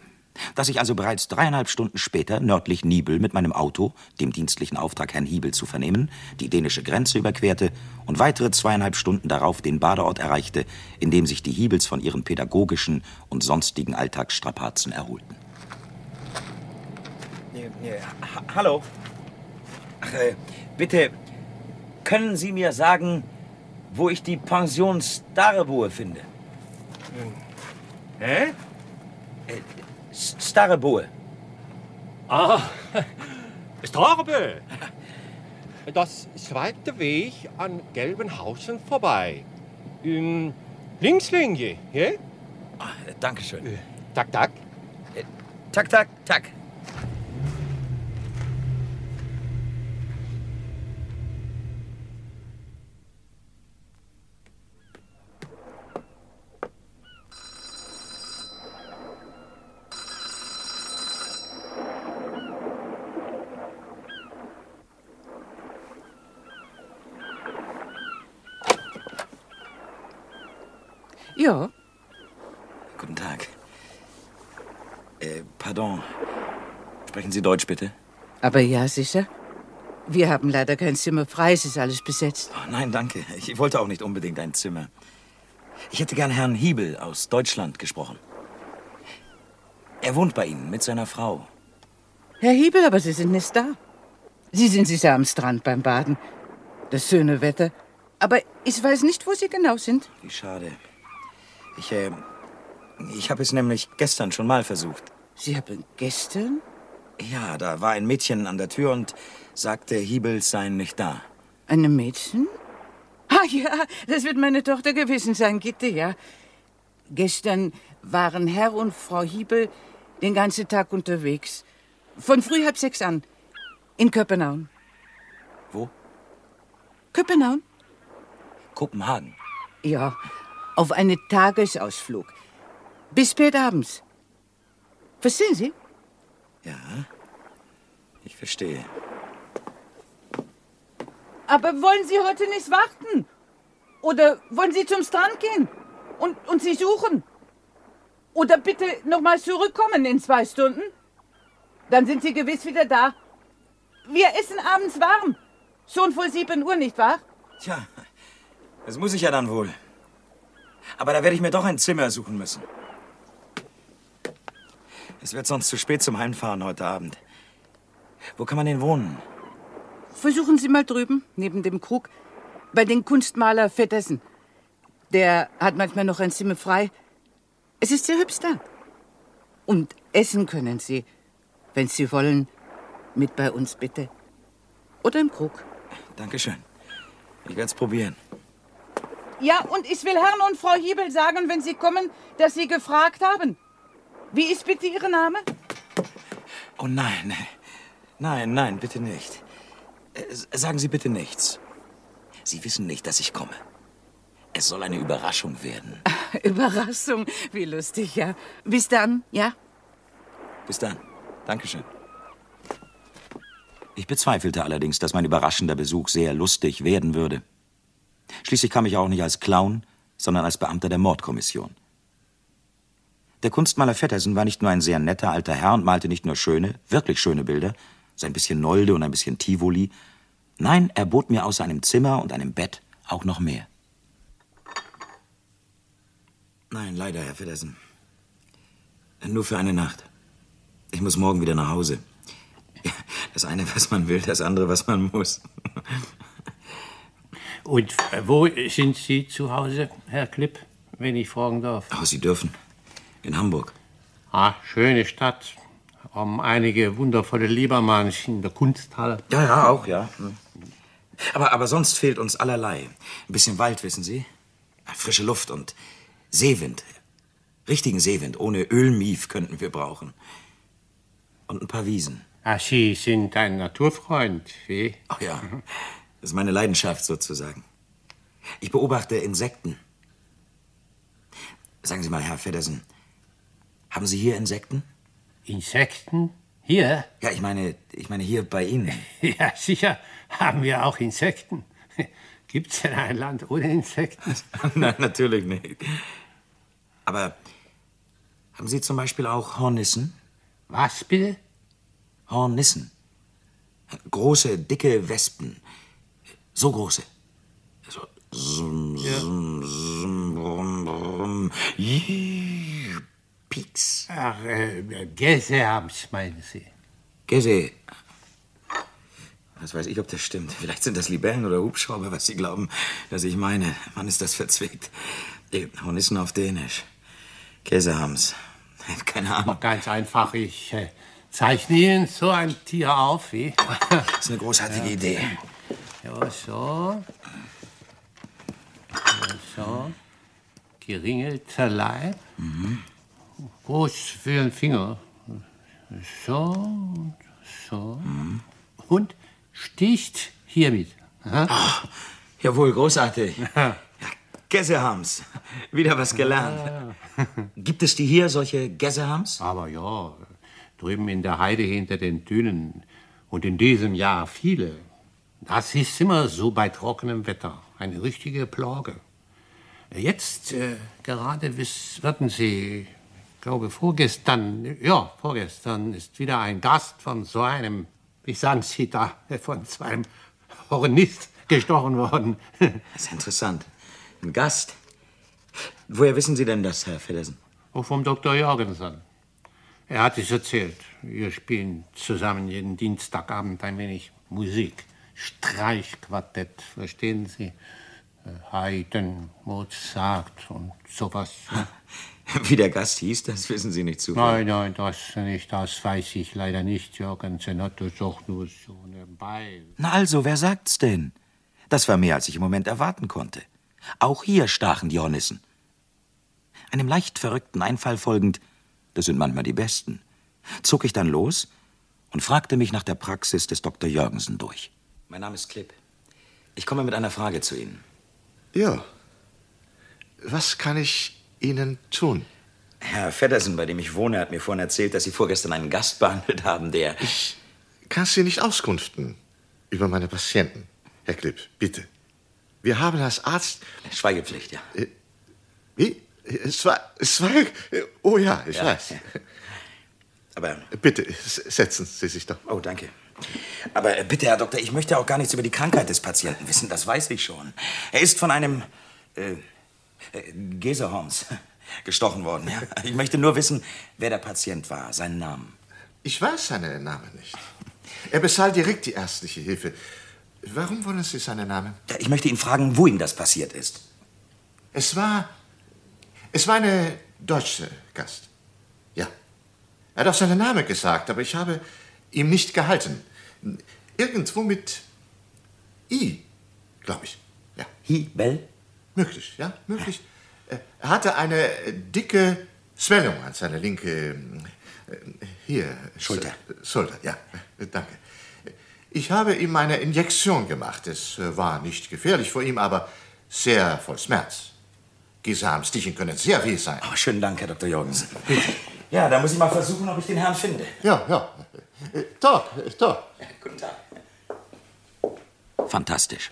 dass ich also bereits dreieinhalb Stunden später nördlich Nibel mit meinem Auto, dem dienstlichen Auftrag Herrn Hiebel zu vernehmen, die dänische Grenze überquerte und weitere zweieinhalb Stunden darauf den Badeort erreichte, in dem sich die Hiebels von ihren pädagogischen und sonstigen Alltagsstrapazen erholten. Hallo. Ach, äh, bitte, können Sie mir sagen, wo ich die Pension Starreboe finde? Hä? S- Starreboe. Ah, Starbe. Das zweite Weg an Gelbenhausen vorbei. Ähm, Linkslinie, ja? Äh, Dankeschön. Tak, tak. Tak, tak, tak. Ja, Guten Tag. Äh, pardon. Sprechen Sie Deutsch, bitte? aber ja, sicher. Wir haben leider kein Zimmer frei, es ist alles besetzt. Oh, nein, danke. Ich wollte auch nicht unbedingt ein Zimmer. Ich hätte gern Herrn Hiebel aus Deutschland gesprochen. Er wohnt bei Ihnen mit seiner Frau. Herr Hiebel, aber Sie sind nicht da. Sie sind sicher am Strand beim Baden. Das schöne Wetter. Aber ich weiß nicht, wo Sie genau sind. Wie schade. Ich, äh, ich habe es nämlich gestern schon mal versucht. Sie haben gestern? Ja, da war ein Mädchen an der Tür und sagte, Hiebel seien nicht da. Eine Mädchen? Ah ja, das wird meine Tochter gewesen sein, Gitte, ja. Gestern waren Herr und Frau Hiebel den ganzen Tag unterwegs. Von früh halb sechs an. In Köpenhagen. Wo? Köpenhagen? Kopenhagen. Ja, auf einen Tagesausflug. Bis spät abends. Verstehen Sie? Ja, ich verstehe. Aber wollen Sie heute nicht warten? Oder wollen Sie zum Strand gehen und, und Sie suchen? Oder bitte nochmal zurückkommen in zwei Stunden? Dann sind Sie gewiss wieder da. Wir essen abends warm. Schon vor sieben Uhr, nicht wahr? Tja, das muss ich ja dann wohl. Aber da werde ich mir doch ein Zimmer suchen müssen. Es wird sonst zu spät zum Heimfahren heute Abend. Wo kann man denn wohnen? Versuchen Sie mal drüben, neben dem Krug, bei den Kunstmaler Vettersen. Der hat manchmal noch ein Zimmer frei. Es ist sehr hübsch da. Und essen können Sie, wenn Sie wollen, mit bei uns bitte. Oder im Krug. Dankeschön. Ich werde es probieren. Ja, und ich will Herrn und Frau Hiebel sagen, wenn Sie kommen, dass Sie gefragt haben. Wie ist bitte Ihr Name? Oh nein. Nein, nein, bitte nicht. Äh, Sagen Sie bitte nichts. Sie wissen nicht, dass ich komme. Es soll eine Überraschung werden. Überraschung, wie lustig, ja. Bis dann, ja? Bis dann. Dankeschön. Ich bezweifelte allerdings, dass mein überraschender Besuch sehr lustig werden würde. Schließlich kam ich auch nicht als Clown, sondern als Beamter der Mordkommission. Der Kunstmaler Vettersen war nicht nur ein sehr netter alter Herr und malte nicht nur schöne, wirklich schöne Bilder, so ein bisschen Nolde und ein bisschen Tivoli. Nein, er bot mir außer einem Zimmer und einem Bett auch noch mehr. Nein, leider, Herr Feddersen. Nur für eine Nacht. Ich muss morgen wieder nach Hause. Das eine, was man will, das andere, was man muss. Und wo sind Sie zu Hause, Herr Klipp, wenn ich fragen darf? Oh, Sie dürfen. In Hamburg. Ah, schöne Stadt. Haben einige wundervolle Liebermanns in der Kunsthalle. Ja, ja, auch, ja. Hm. Aber, aber sonst fehlt uns allerlei. Ein bisschen Wald, wissen Sie? Frische Luft und Seewind. Richtigen Seewind. Ohne Ölmief könnten wir brauchen. Und ein paar Wiesen. Ah, Sie sind ein Naturfreund, wie? Ach ja, das ist meine Leidenschaft sozusagen. Ich beobachte Insekten. Sagen Sie mal, Herr Feddersen, haben Sie hier Insekten? Insekten? Hier? Ja, ich meine, ich meine hier bei Ihnen. Ja, sicher haben wir auch Insekten. Gibt's denn ein Land ohne Insekten? Nein, natürlich nicht. Aber haben Sie zum Beispiel auch Hornissen? Was bitte? Hornissen. Große, dicke Wespen. So große. So. Zum, zum, zum, brum, brum. Jii, Pieks. Ach, äh, Gäse haben's, meinen Sie? Gäse. Was weiß ich, ob das stimmt. Vielleicht sind das Libellen oder Hubschrauber, was Sie glauben, dass ich meine. Mann, ist das verzwickt. Hornissen auf Dänisch. Käsehams. Keine Ahnung. Ganz einfach, ich äh, zeichne Ihnen so ein Tier auf, wie? Das ist eine großartige Ja. Idee. Ja, so. Ja, so. Geringelter Leib. Groß für den Finger. So und so. Und sticht hiermit. Ach, jawohl, großartig. Gässehams. Wieder was gelernt. Gibt es die hier, solche Gässehams? Aber ja, drüben in der Heide hinter den Dünen. Und in diesem Jahr viele. Das ist immer so bei trockenem Wetter. Eine richtige Plage. Jetzt äh, gerade warten Sie, glaube vorgestern, ja, vorgestern ist wieder ein Gast von so einem, wie sagen Sie da, von so einem Hornist gestochen worden. Das ist interessant. Ein Gast. Woher wissen Sie denn das, Herr Feddersen? Auch vom Dr. Jorgensen. Er hat es erzählt. Wir spielen zusammen jeden Dienstagabend ein wenig Musik. Streichquartett, verstehen Sie? Haydn, Mozart und sowas. Wie der Gast hieß, das wissen Sie nicht zu. Nein, nein, das nicht. Das weiß ich leider nicht. Hat das auch nur so nebenbei. Na also, wer sagt's denn? Das war mehr, als ich im Moment erwarten konnte. Auch hier stachen die Hornissen. Einem leicht verrückten Einfall folgend, das sind manchmal die besten, zog ich dann los und fragte mich nach der Praxis des Dr. Jörgensen durch. Mein Name ist Klipp. Ich komme mit einer Frage zu Ihnen. Ja. Was kann ich Ihnen tun? Herr Feddersen, bei dem ich wohne, hat mir vorhin erzählt, dass Sie vorgestern einen Gast behandelt haben, der. Ich kann Sie nicht auskunften über meine Patienten. Herr Klipp, bitte. Wir haben als Arzt. Schweigepflicht, ja. Äh, Wie? War. Es war. Oh ja, ich Ja, weiß. ja. Aber. Bitte, setzen Sie sich doch. Oh, danke. Aber äh, bitte, Herr Doktor, ich möchte auch gar nichts über die Krankheit des Patienten wissen, das weiß ich schon. Er ist von einem äh, äh, Gesehorns gestochen worden. Ja? Ich möchte nur wissen, wer der Patient war, seinen Namen. Ich weiß seinen Namen nicht. Er bezahlt direkt die ärztliche Hilfe. Warum wollen Sie seinen Namen? Ich möchte ihn fragen, wo ihm das passiert ist. Es war. Es war eine deutsche Gast. Ja. Er hat auch seinen Namen gesagt, aber ich habe ihm nicht gehalten. Irgendwo mit I, glaube ich. Ja. Hibel? Möglich, ja, möglich. Äh, Er hatte eine dicke Swellung an seiner linke. äh, Hier. Schulter. Schulter, ja. Äh, Danke. Ich habe ihm eine Injektion gemacht. Es war nicht gefährlich für ihn, aber sehr voll Schmerz. Gesamtstichen können sehr weh sein. Oh, schönen Dank, Herr Dr. Jorgensen. Ja, da muss ich mal versuchen, ob ich den Herrn finde. Ja, ja. Tag, äh, Tag. Guten Tag. Fantastisch.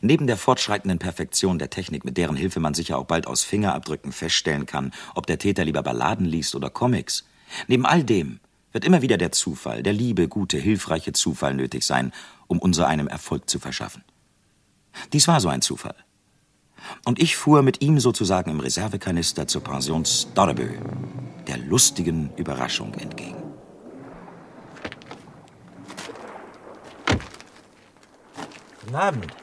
Neben der fortschreitenden Perfektion der Technik, mit deren Hilfe man sicher auch bald aus Fingerabdrücken feststellen kann, ob der Täter lieber Balladen liest oder Comics, neben all dem wird immer wieder der Zufall, der liebe, gute, hilfreiche Zufall nötig sein, um unser einem Erfolg zu verschaffen. Dies war so ein Zufall. Und ich fuhr mit ihm sozusagen im Reservekanister zur Pension Storbö, der lustigen Überraschung entgegen. Guten Abend.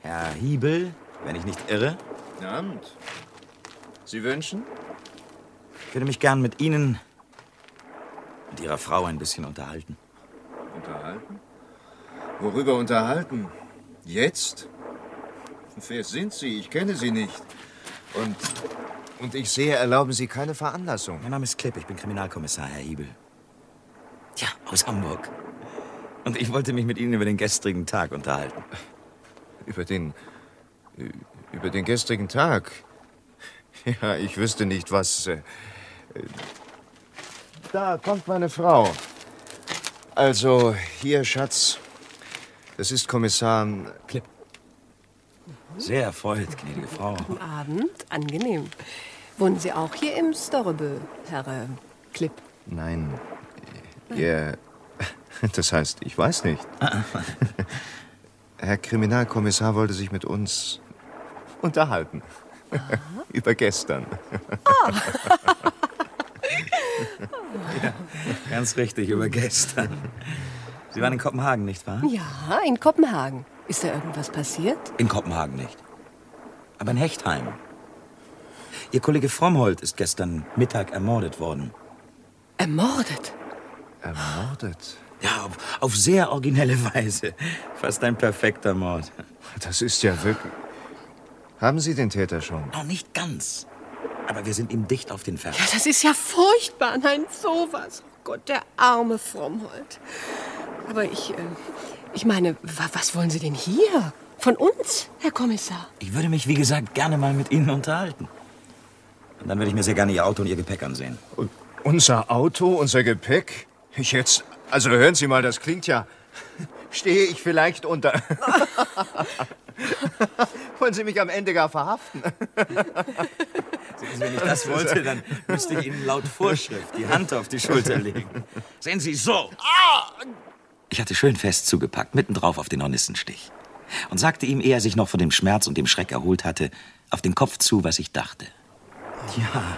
Herr Hiebel, wenn ich nicht irre. Guten Abend. Sie wünschen? Ich würde mich gern mit Ihnen und Ihrer Frau ein bisschen unterhalten. Unterhalten? Worüber unterhalten? Jetzt? Wer sind Sie? Ich kenne Sie nicht. Und, und ich sehe, erlauben Sie keine Veranlassung. Mein Name ist Klipp, ich bin Kriminalkommissar, Herr Hiebel. Ja, aus Hamburg. Und ich wollte mich mit Ihnen über den gestrigen Tag unterhalten. Über den. über den gestrigen Tag? Ja, ich wüsste nicht, was. Äh, da kommt meine Frau. Also, hier, Schatz. Das ist Kommissar. Klipp. Sehr erfreut, gnädige Frau. Guten Abend, angenehm. Wohnen Sie auch hier im Storebö, Herr äh, Klipp? Nein. Ihr. Das heißt, ich weiß nicht. Herr Kriminalkommissar wollte sich mit uns unterhalten. Über gestern. Ja, ganz richtig, über gestern. Sie waren in Kopenhagen, nicht wahr? Ja, in Kopenhagen. Ist da irgendwas passiert? In Kopenhagen nicht. Aber in Hechtheim. Ihr Kollege Frommholt ist gestern Mittag ermordet worden. Ermordet? Ermordet? Ja, auf, auf sehr originelle Weise. Fast ein perfekter Mord. Das ist ja wirklich. Haben Sie den Täter schon? Noch nicht ganz. Aber wir sind ihm dicht auf den Fersen. Ja, das ist ja furchtbar. Nein, sowas. Oh Gott, der arme Frommholt. Aber ich, äh, ich meine, wa was wollen Sie denn hier? Von uns, Herr Kommissar? Ich würde mich, wie gesagt, gerne mal mit Ihnen unterhalten. Und dann würde ich mir sehr gerne Ihr Auto und Ihr Gepäck ansehen. Und unser Auto, unser Gepäck? Ich jetzt. Also hören Sie mal, das klingt ja. Stehe ich vielleicht unter. Wollen Sie mich am Ende gar verhaften? Sehen Sie, wenn ich das wollte, dann müsste ich Ihnen laut Vorschrift die Hand auf die Schulter legen. Sehen Sie, so. Ich hatte schön fest zugepackt, mittendrauf auf den Hornissenstich. Und sagte ihm, ehe er sich noch von dem Schmerz und dem Schreck erholt hatte, auf den Kopf zu, was ich dachte. Ja,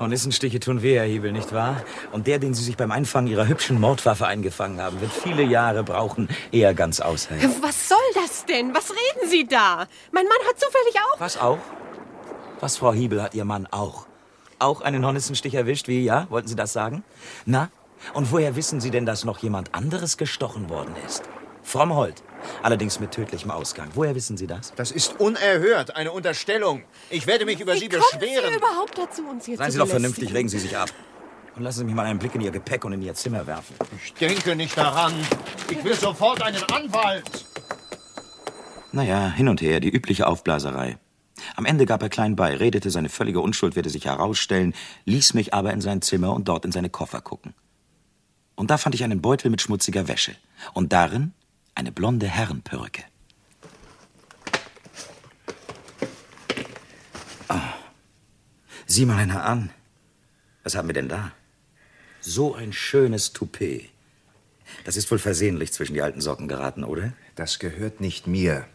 Hornissenstiche tun weh, Herr Hebel, nicht wahr? Und der, den Sie sich beim Einfangen Ihrer hübschen Mordwaffe eingefangen haben, wird viele Jahre brauchen, ehe er ganz aushält. Was soll das denn? Was reden Sie da? Mein Mann hat zufällig auch. Was auch? Was, Frau Hiebel, hat Ihr Mann auch? Auch einen Hornissenstich erwischt, wie, ja? Wollten Sie das sagen? Na? Und woher wissen Sie denn, dass noch jemand anderes gestochen worden ist? Frommholt. Allerdings mit tödlichem Ausgang. Woher wissen Sie das? Das ist unerhört, eine Unterstellung. Ich werde mich über Wie Sie beschweren. Sie überhaupt dazu, uns hier Seien zu Sie doch vernünftig, regen Sie sich ab. Und lassen Sie mich mal einen Blick in Ihr Gepäck und in Ihr Zimmer werfen. Ich denke nicht daran. Ich will sofort einen Anwalt. Naja, hin und her, die übliche Aufblaserei. Am Ende gab er klein bei, redete, seine völlige Unschuld werde sich herausstellen, ließ mich aber in sein Zimmer und dort in seine Koffer gucken. Und da fand ich einen Beutel mit schmutziger Wäsche. Und darin eine blonde Herrenperücke. Ah. Sieh mal einer an. Was haben wir denn da? So ein schönes Toupet. Das ist wohl versehentlich zwischen die alten Socken geraten, oder? Das gehört nicht mir.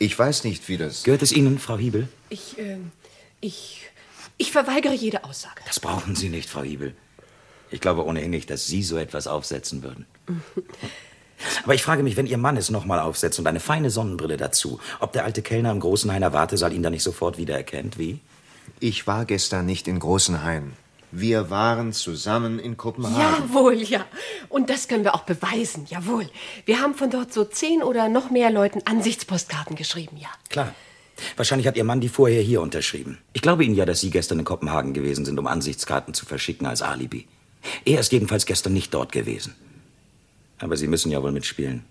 Ich weiß nicht, wie das. Gehört es Ihnen, Frau Hiebel? Ich, äh, ich, ich verweigere jede Aussage. Das brauchen Sie nicht, Frau Hiebel. Ich glaube ohnehin nicht, dass Sie so etwas aufsetzen würden. Aber ich frage mich, wenn Ihr Mann es nochmal aufsetzt und eine feine Sonnenbrille dazu, ob der alte Kellner im Großenhainer Wartesaal ihn dann nicht sofort wiedererkennt, wie? Ich war gestern nicht in Großenhain. Wir waren zusammen in Kopenhagen. Jawohl, ja. Und das können wir auch beweisen, jawohl. Wir haben von dort so zehn oder noch mehr Leuten Ansichtspostkarten geschrieben, ja. Klar. Wahrscheinlich hat Ihr Mann die vorher hier unterschrieben. Ich glaube Ihnen ja, dass Sie gestern in Kopenhagen gewesen sind, um Ansichtskarten zu verschicken als Alibi. Er ist jedenfalls gestern nicht dort gewesen. Aber Sie müssen ja wohl mitspielen.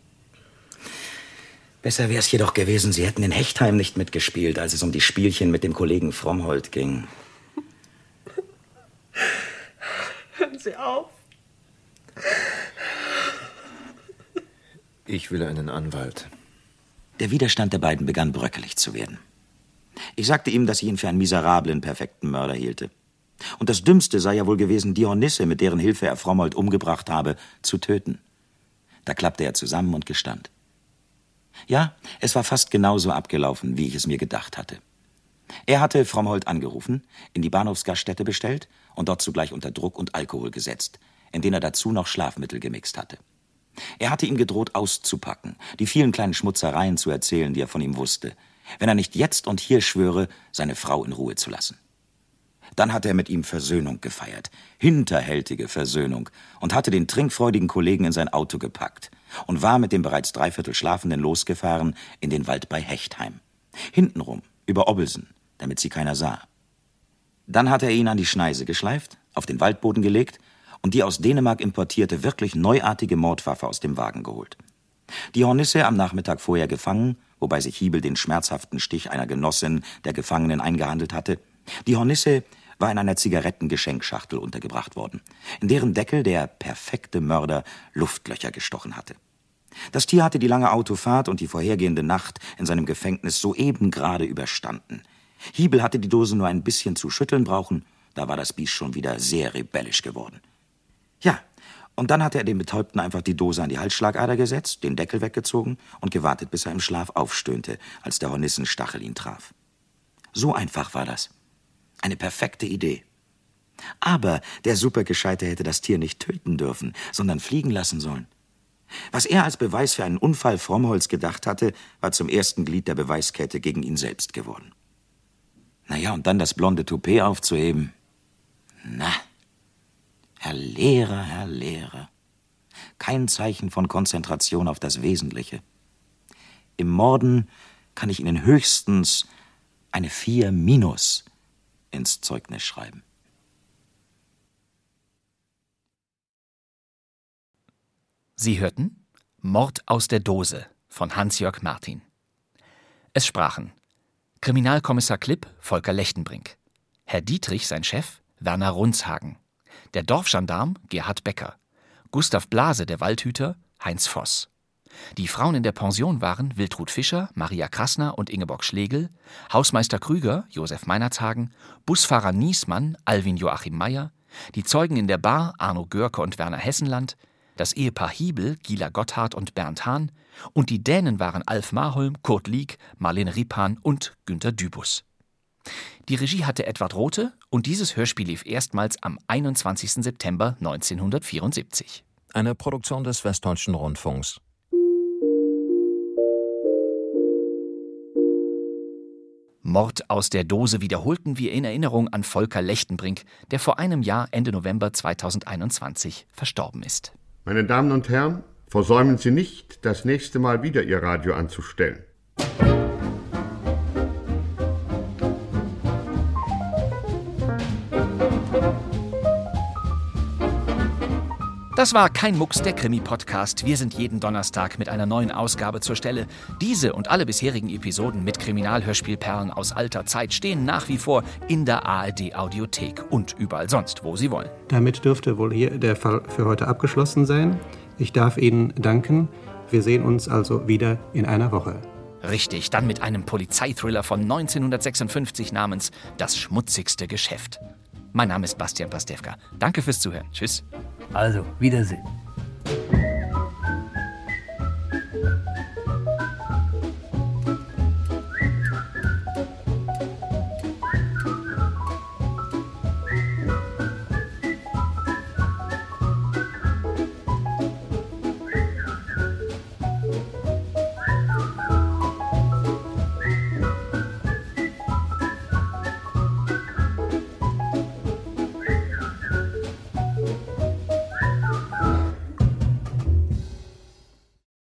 Besser wäre es jedoch gewesen, Sie hätten in Hechtheim nicht mitgespielt, als es um die Spielchen mit dem Kollegen Frommholt ging. Hören Sie auf. Ich will einen Anwalt. Der Widerstand der beiden begann bröckelig zu werden. Ich sagte ihm, dass ich ihn für einen miserablen, perfekten Mörder hielte. Und das Dümmste sei ja wohl gewesen, die Hornisse, mit deren Hilfe er Frommold umgebracht habe, zu töten. Da klappte er zusammen und gestand. Ja, es war fast genauso abgelaufen, wie ich es mir gedacht hatte. Er hatte Frommholt angerufen, in die Bahnhofsgaststätte bestellt und dort zugleich unter Druck und Alkohol gesetzt, in den er dazu noch Schlafmittel gemixt hatte. Er hatte ihm gedroht, auszupacken, die vielen kleinen Schmutzereien zu erzählen, die er von ihm wusste, wenn er nicht jetzt und hier schwöre, seine Frau in Ruhe zu lassen. Dann hatte er mit ihm Versöhnung gefeiert, hinterhältige Versöhnung, und hatte den trinkfreudigen Kollegen in sein Auto gepackt und war mit dem bereits dreiviertel Schlafenden losgefahren in den Wald bei Hechtheim. Hintenrum, über Obbelsen, damit sie keiner sah. Dann hatte er ihn an die Schneise geschleift, auf den Waldboden gelegt und die aus Dänemark importierte, wirklich neuartige Mordwaffe aus dem Wagen geholt. Die Hornisse am Nachmittag vorher gefangen, wobei sich Hiebel den schmerzhaften Stich einer Genossin der Gefangenen eingehandelt hatte. Die Hornisse war in einer Zigarettengeschenkschachtel untergebracht worden, in deren Deckel der perfekte Mörder Luftlöcher gestochen hatte. Das Tier hatte die lange Autofahrt und die vorhergehende Nacht in seinem Gefängnis soeben gerade überstanden. Hiebel hatte die Dose nur ein bisschen zu schütteln brauchen, da war das Biest schon wieder sehr rebellisch geworden. Ja, und dann hatte er dem Betäubten einfach die Dose an die Halsschlagader gesetzt, den Deckel weggezogen und gewartet, bis er im Schlaf aufstöhnte, als der Hornissenstachel ihn traf. So einfach war das. Eine perfekte Idee. Aber der Supergescheite hätte das Tier nicht töten dürfen, sondern fliegen lassen sollen. Was er als Beweis für einen Unfall Frommholz gedacht hatte, war zum ersten Glied der Beweiskette gegen ihn selbst geworden. Naja, und dann das blonde Toupet aufzuheben. Na, Herr Lehrer, Herr Lehrer. Kein Zeichen von Konzentration auf das Wesentliche. Im Morden kann ich Ihnen höchstens eine 4 minus ins Zeugnis schreiben. Sie hörten Mord aus der Dose von Hans-Jörg Martin. Es sprachen Kriminalkommissar Klipp Volker Lechtenbrink, Herr Dietrich, sein Chef, Werner Runzhagen, der Dorfgendarm Gerhard Becker, Gustav Blase, der Waldhüter, Heinz Voss. Die Frauen in der Pension waren Wiltrud Fischer, Maria Krasner und Ingeborg Schlegel, Hausmeister Krüger, Josef Meinertshagen, Busfahrer Niesmann, Alwin Joachim Meyer, die Zeugen in der Bar, Arno Görke und Werner Hessenland, das Ehepaar Hiebel, Gila Gotthard und Bernd Hahn und die Dänen waren Alf Marholm, Kurt Lieck, Marlene Ripan und Günter Dübus. Die Regie hatte Edward Rothe und dieses Hörspiel lief erstmals am 21. September 1974. Eine Produktion des Westdeutschen Rundfunks. Mord aus der Dose wiederholten wir in Erinnerung an Volker Lechtenbrink, der vor einem Jahr Ende November 2021 verstorben ist. Meine Damen und Herren, versäumen Sie nicht, das nächste Mal wieder Ihr Radio anzustellen. Das war kein Mucks, der Krimi-Podcast. Wir sind jeden Donnerstag mit einer neuen Ausgabe zur Stelle. Diese und alle bisherigen Episoden mit Kriminalhörspielperlen aus alter Zeit stehen nach wie vor in der ARD-Audiothek und überall sonst, wo Sie wollen. Damit dürfte wohl hier der Fall für heute abgeschlossen sein. Ich darf Ihnen danken. Wir sehen uns also wieder in einer Woche. Richtig, dann mit einem Polizeithriller von 1956 namens Das schmutzigste Geschäft. Mein Name ist Bastian Pastewka. Danke fürs Zuhören. Tschüss. Also, Wiedersehen.